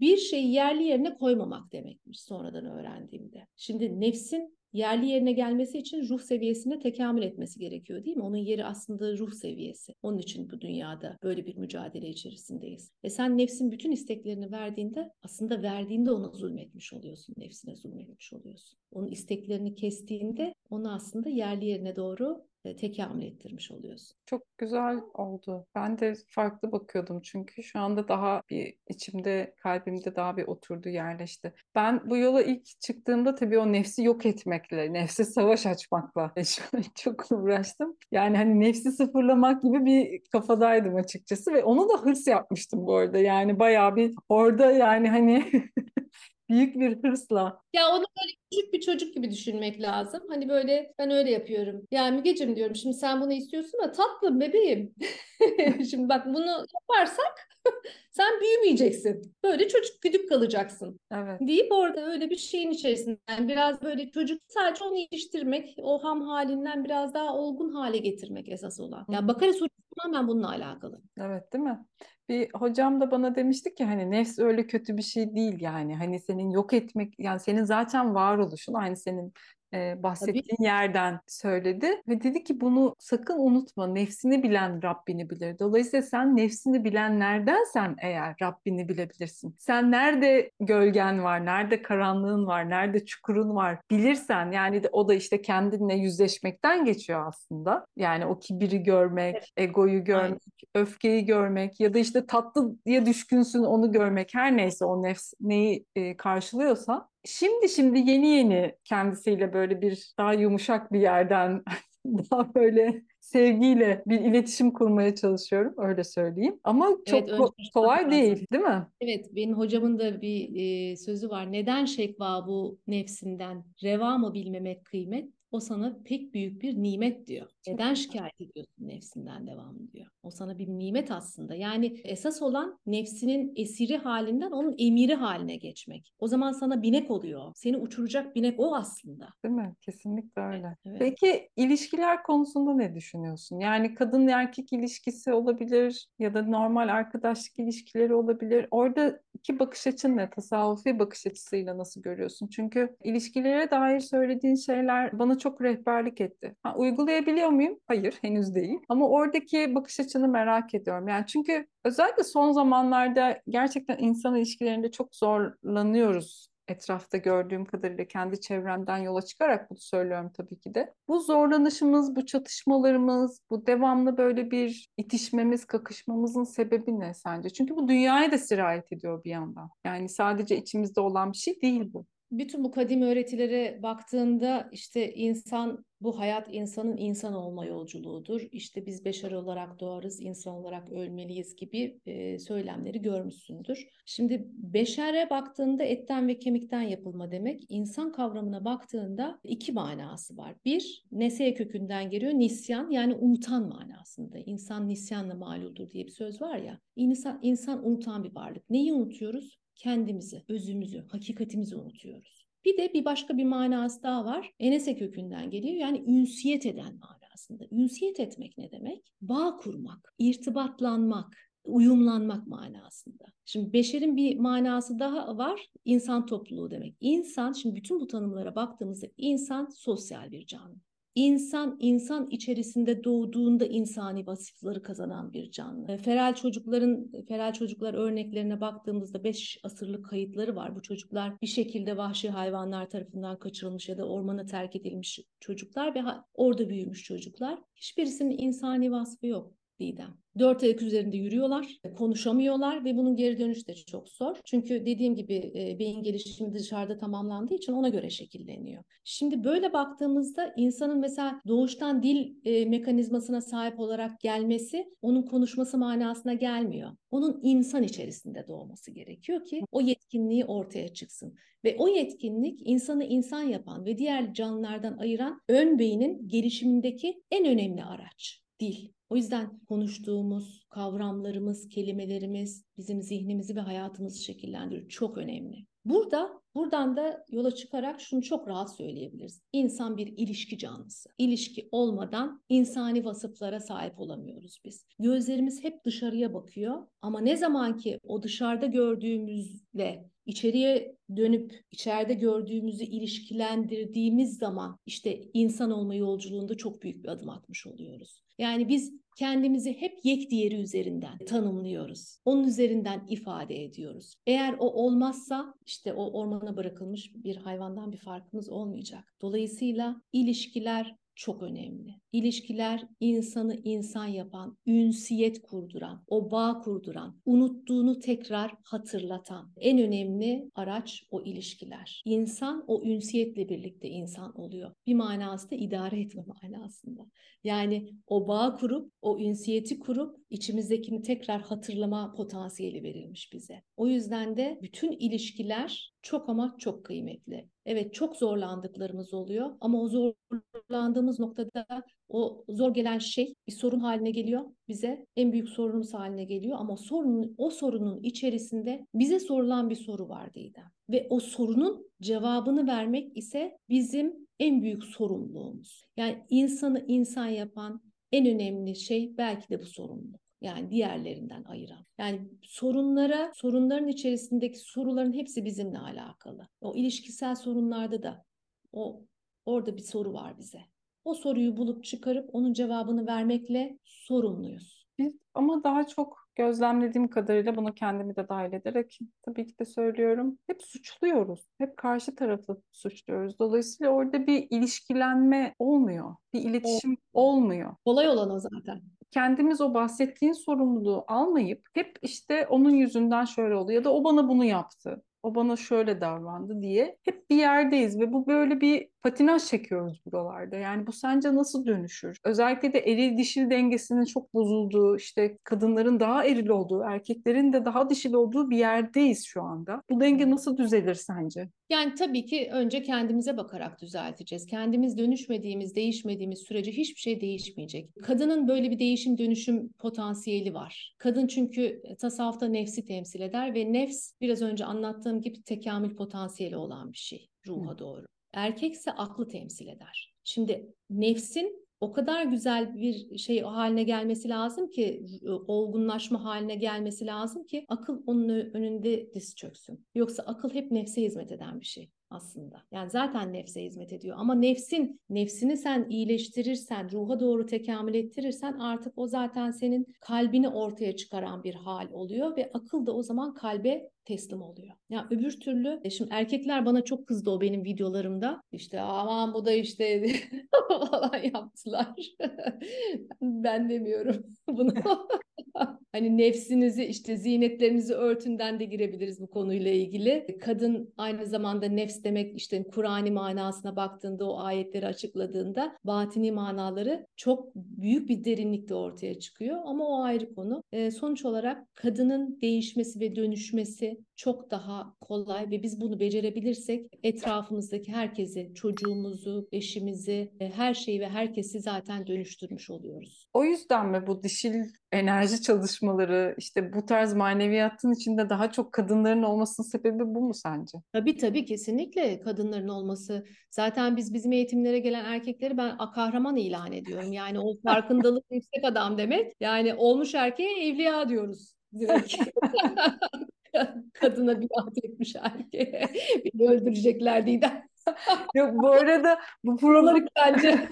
bir şeyi yerli yerine koymamak demekmiş sonradan öğrendiğimde. Şimdi nefsin yerli yerine gelmesi için ruh seviyesine tekamül etmesi gerekiyor değil mi? Onun yeri aslında ruh seviyesi. Onun için bu dünyada böyle bir mücadele içerisindeyiz. Ve sen nefsin bütün isteklerini verdiğinde aslında verdiğinde ona zulmetmiş oluyorsun. Nefsine zulmetmiş oluyorsun. Onun isteklerini kestiğinde onu aslında yerli yerine doğru tekamül ettirmiş oluyorsun. Çok güzel oldu. Ben de farklı bakıyordum çünkü şu anda daha bir içimde, kalbimde daha bir oturdu, yerleşti. Ben bu yola ilk çıktığımda tabii o nefsi yok etmekle, nefse savaş açmakla çok uğraştım. Yani hani nefsi sıfırlamak gibi bir kafadaydım açıkçası ve onu da hırs yapmıştım bu arada. Yani bayağı bir orada yani hani büyük bir hırsla. Ya onu böyle küçük bir çocuk gibi düşünmek lazım. Hani böyle ben öyle yapıyorum. Yani Mügeciğim diyorum şimdi sen bunu istiyorsun da tatlım bebeğim. şimdi bak bunu yaparsak sen büyümeyeceksin. Böyle çocuk güdük kalacaksın. Evet. Deyip orada öyle bir şeyin içerisinden biraz böyle çocuk sadece onu yetiştirmek, o ham halinden biraz daha olgun hale getirmek esas olan. Yani Bakara suresi tamamen bununla alakalı. Evet değil mi? Bir hocam da bana demişti ki hani nefs öyle kötü bir şey değil yani. Hani senin yok etmek yani senin zaten varoluşun aynı senin e, bahsettiğin Tabii. yerden söyledi ve dedi ki bunu sakın unutma nefsini bilen Rabbini bilir. Dolayısıyla sen nefsini bilenlerdensen eğer Rabbini bilebilirsin. Sen nerede gölgen var, nerede karanlığın var, nerede çukurun var bilirsen yani de, o da işte kendinle yüzleşmekten geçiyor aslında. Yani o kibiri görmek, evet. egoyu görmek, Aynen. öfkeyi görmek ya da işte tatlı diye düşkünsün onu görmek her neyse o nefs neyi e, karşılıyorsa Şimdi şimdi yeni yeni kendisiyle böyle bir daha yumuşak bir yerden daha böyle sevgiyle bir iletişim kurmaya çalışıyorum öyle söyleyeyim. Ama çok evet, ko- kolay değil, değil mi? Evet, benim hocamın da bir e, sözü var. Neden şekva bu nefsinden? Reva mı bilmemek kıymet? O sana pek büyük bir nimet diyor. Neden şikayet ediyorsun nefsinden devamlı diyor. O sana bir nimet aslında. Yani esas olan nefsinin esiri halinden onun emiri haline geçmek. O zaman sana binek oluyor. Seni uçuracak binek o aslında. Değil mi? Kesinlikle öyle. Evet. Peki ilişkiler konusunda ne düşünüyorsun? Yani kadın erkek ilişkisi olabilir ya da normal arkadaşlık ilişkileri olabilir. Oradaki bakış açın ne? Tasavvufi bakış açısıyla nasıl görüyorsun? Çünkü ilişkilere dair söylediğin şeyler bana çok rehberlik etti. Ha, uygulayabiliyor muyum? Hayır, henüz değil. Ama oradaki bakış açını merak ediyorum. Yani çünkü özellikle son zamanlarda gerçekten insan ilişkilerinde çok zorlanıyoruz etrafta gördüğüm kadarıyla kendi çevremden yola çıkarak bunu söylüyorum tabii ki de. Bu zorlanışımız, bu çatışmalarımız, bu devamlı böyle bir itişmemiz, kakışmamızın sebebi ne sence? Çünkü bu dünyaya da sirayet ediyor bir yandan. Yani sadece içimizde olan bir şey değil bu bütün bu kadim öğretilere baktığında işte insan bu hayat insanın insan olma yolculuğudur. İşte biz beşer olarak doğarız, insan olarak ölmeliyiz gibi e, söylemleri görmüşsündür. Şimdi beşere baktığında etten ve kemikten yapılma demek. İnsan kavramına baktığında iki manası var. Bir, neseye kökünden geliyor, nisyan yani unutan manasında. İnsan nisyanla maluldur diye bir söz var ya. İnsan, insan unutan bir varlık. Neyi unutuyoruz? Kendimizi, özümüzü, hakikatimizi unutuyoruz. Bir de bir başka bir manası daha var. Enese kökünden geliyor. Yani ünsiyet eden manasında. Ünsiyet etmek ne demek? Bağ kurmak, irtibatlanmak, uyumlanmak manasında. Şimdi beşerin bir manası daha var. İnsan topluluğu demek. İnsan, şimdi bütün bu tanımlara baktığımızda insan sosyal bir canlı. İnsan insan içerisinde doğduğunda insani vasıfları kazanan bir canlı. Feral çocukların feral çocuklar örneklerine baktığımızda 5 asırlık kayıtları var. Bu çocuklar bir şekilde vahşi hayvanlar tarafından kaçırılmış ya da ormana terk edilmiş çocuklar ve orada büyümüş çocuklar. Hiçbirisinin insani vasfı yok. Didem. Dört ayak üzerinde yürüyorlar, konuşamıyorlar ve bunun geri dönüşü de çok zor. Çünkü dediğim gibi e, beyin gelişimi dışarıda tamamlandığı için ona göre şekilleniyor. Şimdi böyle baktığımızda insanın mesela doğuştan dil e, mekanizmasına sahip olarak gelmesi onun konuşması manasına gelmiyor. Onun insan içerisinde doğması gerekiyor ki o yetkinliği ortaya çıksın. Ve o yetkinlik insanı insan yapan ve diğer canlılardan ayıran ön beynin gelişimindeki en önemli araç dil. O yüzden konuştuğumuz kavramlarımız, kelimelerimiz bizim zihnimizi ve hayatımızı şekillendiriyor. Çok önemli. Burada buradan da yola çıkarak şunu çok rahat söyleyebiliriz. İnsan bir ilişki canlısı. İlişki olmadan insani vasıflara sahip olamıyoruz biz. Gözlerimiz hep dışarıya bakıyor ama ne zaman ki o dışarıda gördüğümüzle içeriye dönüp içeride gördüğümüzü ilişkilendirdiğimiz zaman işte insan olma yolculuğunda çok büyük bir adım atmış oluyoruz. Yani biz kendimizi hep yek diğeri üzerinden tanımlıyoruz. Onun üzerinden ifade ediyoruz. Eğer o olmazsa işte o ormana bırakılmış bir hayvandan bir farkımız olmayacak. Dolayısıyla ilişkiler çok önemli. İlişkiler insanı insan yapan, ünsiyet kurduran, o bağ kurduran, unuttuğunu tekrar hatırlatan en önemli araç o ilişkiler. İnsan o ünsiyetle birlikte insan oluyor. Bir manası da idare etme manasında. Yani o bağ kurup, o ünsiyeti kurup içimizdekini tekrar hatırlama potansiyeli verilmiş bize. O yüzden de bütün ilişkiler çok ama çok kıymetli. Evet çok zorlandıklarımız oluyor ama o zorlandığımız noktada o zor gelen şey bir sorun haline geliyor bize. En büyük sorunumuz haline geliyor ama sorunun o sorunun içerisinde bize sorulan bir soru var Didem. Ve o sorunun cevabını vermek ise bizim en büyük sorumluluğumuz. Yani insanı insan yapan en önemli şey belki de bu sorumluluk. Yani diğerlerinden ayıran. Yani sorunlara, sorunların içerisindeki soruların hepsi bizimle alakalı. O ilişkisel sorunlarda da o orada bir soru var bize. O soruyu bulup çıkarıp onun cevabını vermekle sorumluyuz. Biz ama daha çok gözlemlediğim kadarıyla bunu kendimi de dahil ederek tabii ki de söylüyorum. Hep suçluyoruz. Hep karşı tarafı suçluyoruz. Dolayısıyla orada bir ilişkilenme olmuyor. Bir iletişim olmuyor. Kolay olan o zaten kendimiz o bahsettiğin sorumluluğu almayıp hep işte onun yüzünden şöyle oldu ya da o bana bunu yaptı. O bana şöyle davrandı diye hep bir yerdeyiz ve bu böyle bir patinaj çekiyoruz buralarda. Yani bu sence nasıl dönüşür? Özellikle de eril dişil dengesinin çok bozulduğu, işte kadınların daha eril olduğu, erkeklerin de daha dişil olduğu bir yerdeyiz şu anda. Bu denge nasıl düzelir sence? Yani tabii ki önce kendimize bakarak düzelteceğiz. Kendimiz dönüşmediğimiz, değişmediğimiz sürece hiçbir şey değişmeyecek. Kadının böyle bir değişim dönüşüm potansiyeli var. Kadın çünkü tasavvufta nefsi temsil eder ve nefs biraz önce anlattığım gibi tekamül potansiyeli olan bir şey ruha doğru. Erkekse aklı temsil eder. Şimdi nefsin o kadar güzel bir şey haline gelmesi lazım ki olgunlaşma haline gelmesi lazım ki akıl onun önünde diz çöksün. Yoksa akıl hep nefse hizmet eden bir şey aslında. Yani zaten nefse hizmet ediyor ama nefsin nefsini sen iyileştirirsen, ruha doğru tekamül ettirirsen artık o zaten senin kalbini ortaya çıkaran bir hal oluyor ve akıl da o zaman kalbe teslim oluyor. Ya öbür türlü e, şimdi erkekler bana çok kızdı o benim videolarımda. İşte aman bu da işte falan yaptılar. ben demiyorum bunu. hani nefsinizi işte zinetlerinizi örtünden de girebiliriz bu konuyla ilgili. Kadın aynı zamanda nefs demek işte Kur'an'i manasına baktığında o ayetleri açıkladığında batini manaları çok büyük bir derinlikte ortaya çıkıyor ama o ayrı konu. E, sonuç olarak kadının değişmesi ve dönüşmesi çok daha kolay ve biz bunu becerebilirsek etrafımızdaki herkesi, çocuğumuzu, eşimizi, e, her şeyi ve herkesi zaten dönüştürmüş oluyoruz. O yüzden mi bu dişil enerji çalışmaları işte bu tarz maneviyatın içinde daha çok kadınların olmasının sebebi bu mu sence? Tabii tabii kesinlikle kadınların olması. Zaten biz bizim eğitimlere gelen erkekleri ben kahraman ilan ediyorum. Yani o farkındalık yüksek adam demek. Yani olmuş erkeğe evliya diyoruz direkt. Kadına biat etmiş erkeğe. Beni öldürecekler Didem. Yok bu arada bu programı bence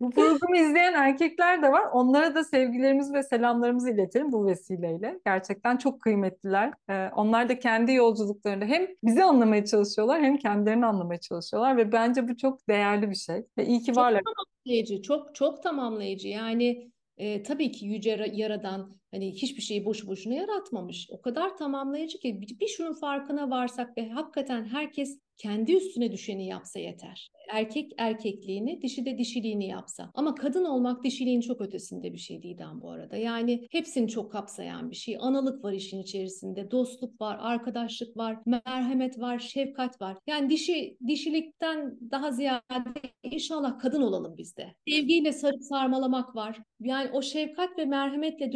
bu programı izleyen erkekler de var. Onlara da sevgilerimizi ve selamlarımızı iletelim bu vesileyle. Gerçekten çok kıymetliler. Ee, onlar da kendi yolculuklarında hem bizi anlamaya çalışıyorlar hem kendilerini anlamaya çalışıyorlar ve bence bu çok değerli bir şey. Ve iyi ki çok varlar. Tamamlayıcı, çok çok tamamlayıcı. Yani e, tabii ki yüce yaradan hani hiçbir şeyi boşu boşuna yaratmamış. O kadar tamamlayıcı ki bir, bir şunun farkına varsak ve hakikaten herkes kendi üstüne düşeni yapsa yeter. Erkek erkekliğini, dişi de dişiliğini yapsa. Ama kadın olmak dişiliğin çok ötesinde bir şey Didem bu arada. Yani hepsini çok kapsayan bir şey. Analık var işin içerisinde, dostluk var, arkadaşlık var, merhamet var, şefkat var. Yani dişi dişilikten daha ziyade inşallah kadın olalım biz de. Sevgiyle sarıp sarmalamak var. Yani o şefkat ve merhametle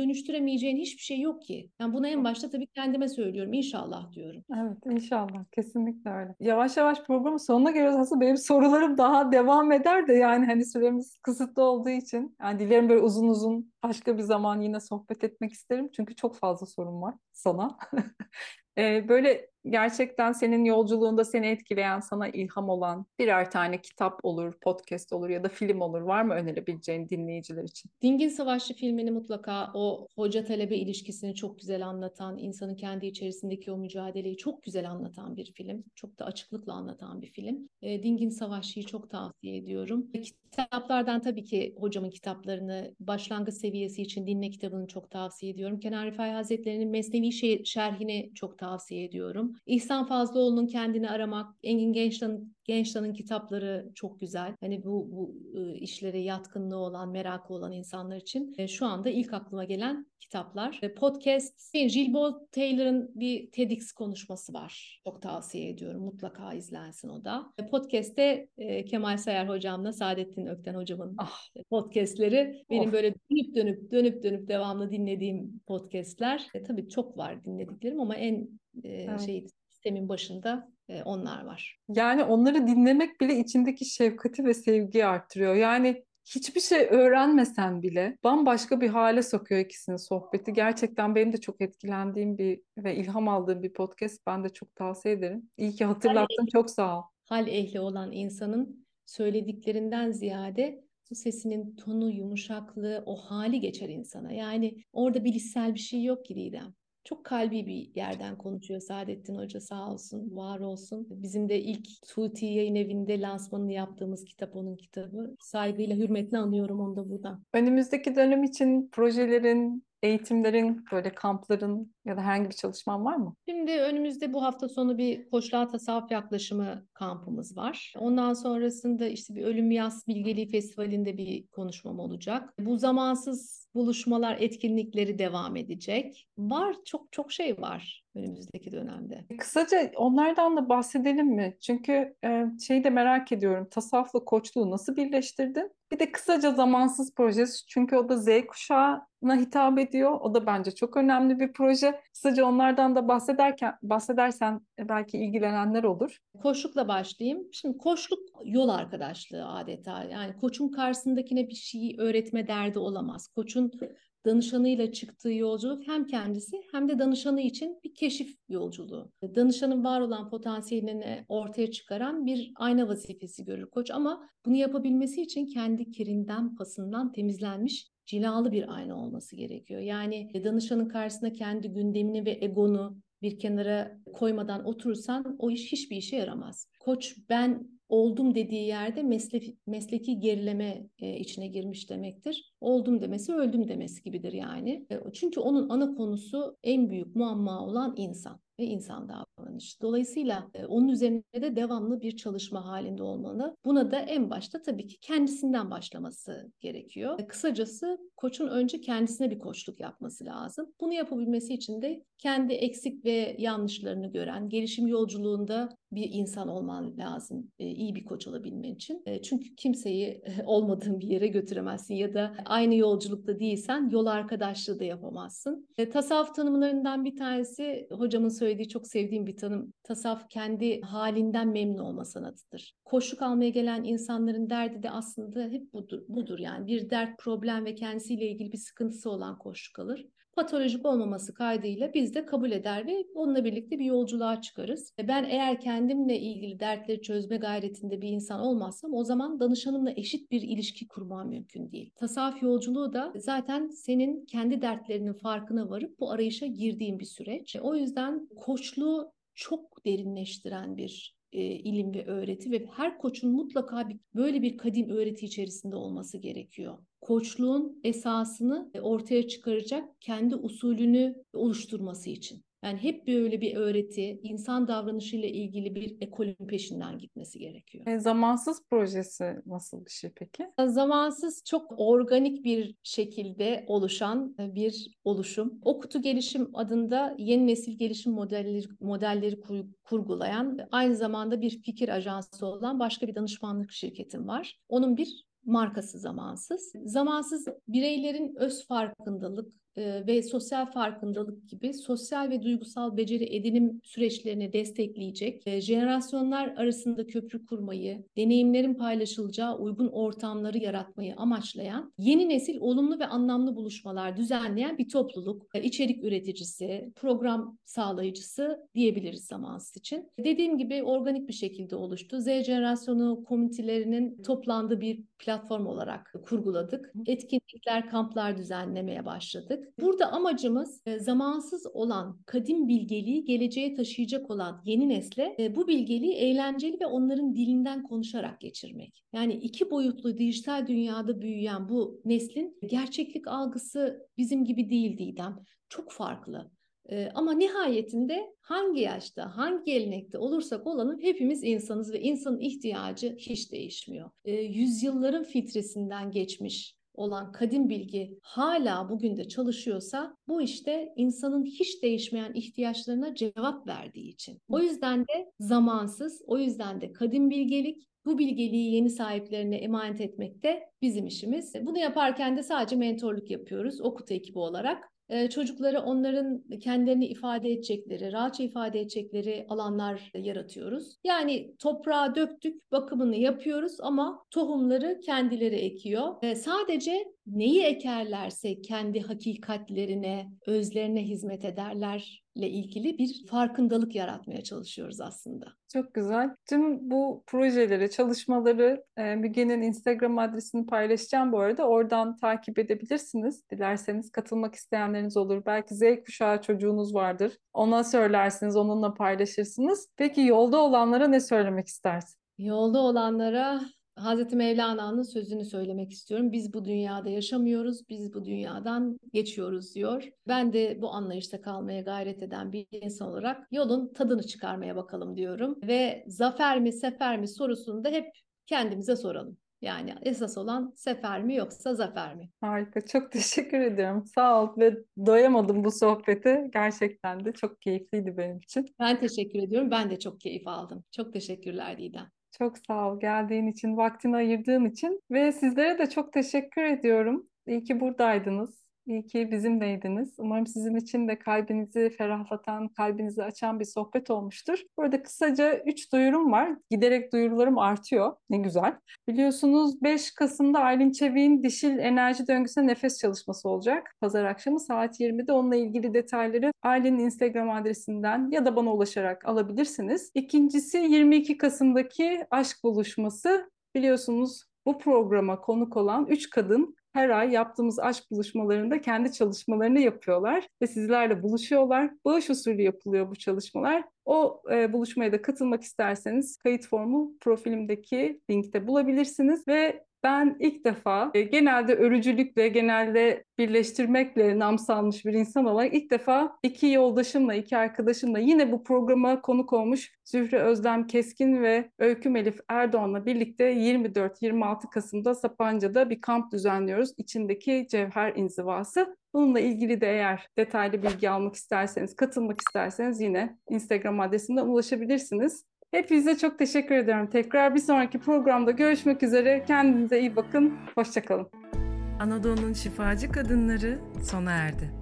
dönüştüremeyeceğin hiçbir şey yok ki. Yani bunu en başta tabii kendime söylüyorum. İnşallah diyorum. Evet inşallah. Kesinlikle öyle. Yavaş yavaş programın sonuna geliyoruz. Aslında benim sorularım daha devam eder de yani hani süremiz kısıtlı olduğu için. Yani dilerim böyle uzun uzun başka bir zaman yine sohbet etmek isterim. Çünkü çok fazla sorum var sana. Böyle gerçekten senin yolculuğunda seni etkileyen, sana ilham olan birer tane kitap olur, podcast olur ya da film olur. Var mı önerebileceğin dinleyiciler için? Dingin Savaşçı filmini mutlaka o hoca talebe ilişkisini çok güzel anlatan, insanın kendi içerisindeki o mücadeleyi çok güzel anlatan bir film. Çok da açıklıkla anlatan bir film. E, Dingin Savaşçı'yı çok tavsiye ediyorum. Kitaplardan tabii ki hocamın kitaplarını başlangıç seviyesi için dinle kitabını çok tavsiye ediyorum. Kenan Rifai Hazretleri'nin Mesnevi şerhini çok tavsiye ediyorum. İhsan Fazlıoğlu'nun Kendini Aramak, Engin Gençtan'ın Gençtan'ın kitapları çok güzel. Hani bu, bu işlere yatkınlığı olan, merakı olan insanlar için şu anda ilk aklıma gelen kitaplar. Podcast, Gilbo Taylor'ın bir TEDx konuşması var. Çok tavsiye ediyorum. Mutlaka izlensin o da. Podcast'te Kemal Sayar hocamla Saadettin Ökten hocamın ah. podcastleri benim of. böyle dönüp dönüp dönüp dönüp devamlı dinlediğim podcastler. E, tabii çok var dinlediklerim ama en e, evet. şey sistemin başında onlar var. Yani onları dinlemek bile içindeki şefkati ve sevgiyi arttırıyor. Yani hiçbir şey öğrenmesen bile bambaşka bir hale sokuyor ikisinin sohbeti. Gerçekten benim de çok etkilendiğim bir ve ilham aldığım bir podcast. Ben de çok tavsiye ederim. İyi ki hatırlattın. Hal çok sağ ol. Hal ehli olan insanın söylediklerinden ziyade sesinin tonu, yumuşaklığı, o hali geçer insana. Yani orada bilişsel bir şey yok ki Didem çok kalbi bir yerden konuşuyor Saadettin Hoca sağ olsun, var olsun. Bizim de ilk Tuti yayın evinde lansmanını yaptığımız kitap onun kitabı. Saygıyla, hürmetle anıyorum onu da buradan. Önümüzdeki dönem için projelerin, eğitimlerin, böyle kampların ya da herhangi bir çalışman var mı? Şimdi önümüzde bu hafta sonu bir Koçluğa Tasavvuf Yaklaşımı kampımız var. Ondan sonrasında işte bir Ölüm Yaz Bilgeliği Festivali'nde bir konuşmam olacak. Bu zamansız buluşmalar, etkinlikleri devam edecek. Var, çok çok şey var önümüzdeki dönemde. Kısaca onlardan da bahsedelim mi? Çünkü e, şeyi de merak ediyorum. Tasavvufla koçluğu nasıl birleştirdin? Bir de kısaca zamansız projesi çünkü o da Z kuşağına hitap ediyor. O da bence çok önemli bir proje. Kısaca onlardan da bahsederken bahsedersen belki ilgilenenler olur. Koçlukla başlayayım. Şimdi koçluk yol arkadaşlığı adeta. Yani koçun karşısındakine bir şeyi öğretme derdi olamaz. Koçun danışanıyla çıktığı yolculuk hem kendisi hem de danışanı için bir keşif yolculuğu. Danışanın var olan potansiyelini ortaya çıkaran bir ayna vazifesi görür koç ama bunu yapabilmesi için kendi kirinden, pasından temizlenmiş cilalı bir ayna olması gerekiyor. Yani danışanın karşısında kendi gündemini ve egonu bir kenara koymadan oturursan o iş hiçbir işe yaramaz. Koç ben oldum dediği yerde mesleki, mesleki gerileme e, içine girmiş demektir. Oldum demesi öldüm demesi gibidir yani. E, çünkü onun ana konusu en büyük muamma olan insan ve insan davranışı. Dolayısıyla e, onun üzerinde de devamlı bir çalışma halinde olmalı. Buna da en başta tabii ki kendisinden başlaması gerekiyor. E, kısacası koçun önce kendisine bir koçluk yapması lazım. Bunu yapabilmesi için de kendi eksik ve yanlışlarını gören, gelişim yolculuğunda bir insan olman lazım e, iyi bir koç olabilmen için. Çünkü kimseyi e, olmadığın bir yere götüremezsin ya da aynı yolculukta değilsen yol arkadaşlığı da yapamazsın. E, tasavvuf tanımlarından bir tanesi hocamın söylediği çok sevdiğim bir tanım. Tasavvuf kendi halinden memnun olma sanatıdır. Koşuk almaya gelen insanların derdi de aslında hep budur, budur yani bir dert, problem ve kendisiyle ilgili bir sıkıntısı olan koşuk alır patolojik olmaması kaydıyla biz de kabul eder ve onunla birlikte bir yolculuğa çıkarız. Ben eğer kendimle ilgili dertleri çözme gayretinde bir insan olmazsam o zaman danışanımla eşit bir ilişki kurmam mümkün değil. Tasavvuf yolculuğu da zaten senin kendi dertlerinin farkına varıp bu arayışa girdiğin bir süreç. O yüzden koçluğu çok derinleştiren bir e, ilim ve öğreti ve her koçun mutlaka bir, böyle bir kadim öğreti içerisinde olması gerekiyor. Koçluğun esasını ortaya çıkaracak kendi usulünü oluşturması için. Yani hep böyle bir öğreti, insan davranışıyla ilgili bir ekolün peşinden gitmesi gerekiyor. E, zamansız projesi nasıl bir şey peki? Zamansız çok organik bir şekilde oluşan e, bir oluşum. O kutu gelişim adında yeni nesil gelişim modelleri, modelleri kur, kurgulayan, aynı zamanda bir fikir ajansı olan başka bir danışmanlık şirketim var. Onun bir markası zamansız. Zamansız bireylerin öz farkındalık, e, ve sosyal farkındalık gibi sosyal ve duygusal beceri edinim süreçlerini destekleyecek, e, jenerasyonlar arasında köprü kurmayı, deneyimlerin paylaşılacağı uygun ortamları yaratmayı amaçlayan yeni nesil olumlu ve anlamlı buluşmalar düzenleyen bir topluluk, e, içerik üreticisi, program sağlayıcısı diyebiliriz zamansız için. Dediğim gibi organik bir şekilde oluştu. Z jenerasyonu komünitelerinin toplandığı bir platform olarak kurguladık. Etkinlikler, kamplar düzenlemeye başladık. Burada amacımız e, zamansız olan kadim bilgeliği geleceğe taşıyacak olan yeni nesle e, bu bilgeliği eğlenceli ve onların dilinden konuşarak geçirmek. Yani iki boyutlu dijital dünyada büyüyen bu neslin gerçeklik algısı bizim gibi değil Didem. Çok farklı. Ee, ama nihayetinde hangi yaşta, hangi gelenekte olursak olalım hepimiz insanız ve insanın ihtiyacı hiç değişmiyor. Yüzyılların filtresinden geçmiş olan kadim bilgi hala bugün de çalışıyorsa bu işte insanın hiç değişmeyen ihtiyaçlarına cevap verdiği için. O yüzden de zamansız, o yüzden de kadim bilgelik bu bilgeliği yeni sahiplerine emanet etmek de bizim işimiz. Bunu yaparken de sadece mentorluk yapıyoruz Okut ekibi olarak çocuklara onların kendilerini ifade edecekleri, rahatça ifade edecekleri alanlar yaratıyoruz. Yani toprağa döktük, bakımını yapıyoruz ama tohumları kendileri ekiyor. Sadece neyi ekerlerse kendi hakikatlerine, özlerine hizmet ederler ile ilgili bir farkındalık yaratmaya çalışıyoruz aslında. Çok güzel. Tüm bu projeleri, çalışmaları e, Müge'nin Instagram adresini paylaşacağım bu arada. Oradan takip edebilirsiniz. Dilerseniz katılmak isteyenleriniz olur. Belki Z kuşağı çocuğunuz vardır. Ona söylersiniz, onunla paylaşırsınız. Peki yolda olanlara ne söylemek istersin? Yolda olanlara Hazreti Mevlana'nın sözünü söylemek istiyorum. Biz bu dünyada yaşamıyoruz, biz bu dünyadan geçiyoruz diyor. Ben de bu anlayışta kalmaya gayret eden bir insan olarak yolun tadını çıkarmaya bakalım diyorum. Ve zafer mi sefer mi sorusunu da hep kendimize soralım. Yani esas olan sefer mi yoksa zafer mi? Harika. Çok teşekkür ediyorum. Sağ ol ve doyamadım bu sohbete. Gerçekten de çok keyifliydi benim için. Ben teşekkür ediyorum. Ben de çok keyif aldım. Çok teşekkürler Didem. Çok sağ ol geldiğin için, vaktini ayırdığın için ve sizlere de çok teşekkür ediyorum. İyi ki buradaydınız. İyi ki bizimleydiniz. Umarım sizin için de kalbinizi ferahlatan, kalbinizi açan bir sohbet olmuştur. Burada kısaca 3 duyurum var. Giderek duyurularım artıyor. Ne güzel. Biliyorsunuz 5 Kasım'da Aylin Çevik'in dişil enerji döngüsüne nefes çalışması olacak. Pazar akşamı saat 20'de onunla ilgili detayları Aylin'in Instagram adresinden ya da bana ulaşarak alabilirsiniz. İkincisi 22 Kasım'daki aşk buluşması. Biliyorsunuz bu programa konuk olan 3 kadın her ay yaptığımız aşk buluşmalarında kendi çalışmalarını yapıyorlar ve sizlerle buluşuyorlar. Bağış usulü yapılıyor bu çalışmalar. O e, buluşmaya da katılmak isterseniz kayıt formu profilimdeki linkte bulabilirsiniz ve ben ilk defa e, genelde örücülükle, genelde birleştirmekle nam salmış bir insan olarak ilk defa iki yoldaşımla, iki arkadaşımla yine bu programa konuk olmuş Zühre Özlem Keskin ve Öykü Elif Erdoğan'la birlikte 24-26 Kasım'da Sapanca'da bir kamp düzenliyoruz. İçindeki Cevher İnzivası. Bununla ilgili de eğer detaylı bilgi almak isterseniz, katılmak isterseniz yine Instagram adresinden ulaşabilirsiniz. Hepinize çok teşekkür ederim. Tekrar bir sonraki programda görüşmek üzere. Kendinize iyi bakın. Hoşçakalın. Anadolu'nun şifacı kadınları sona erdi.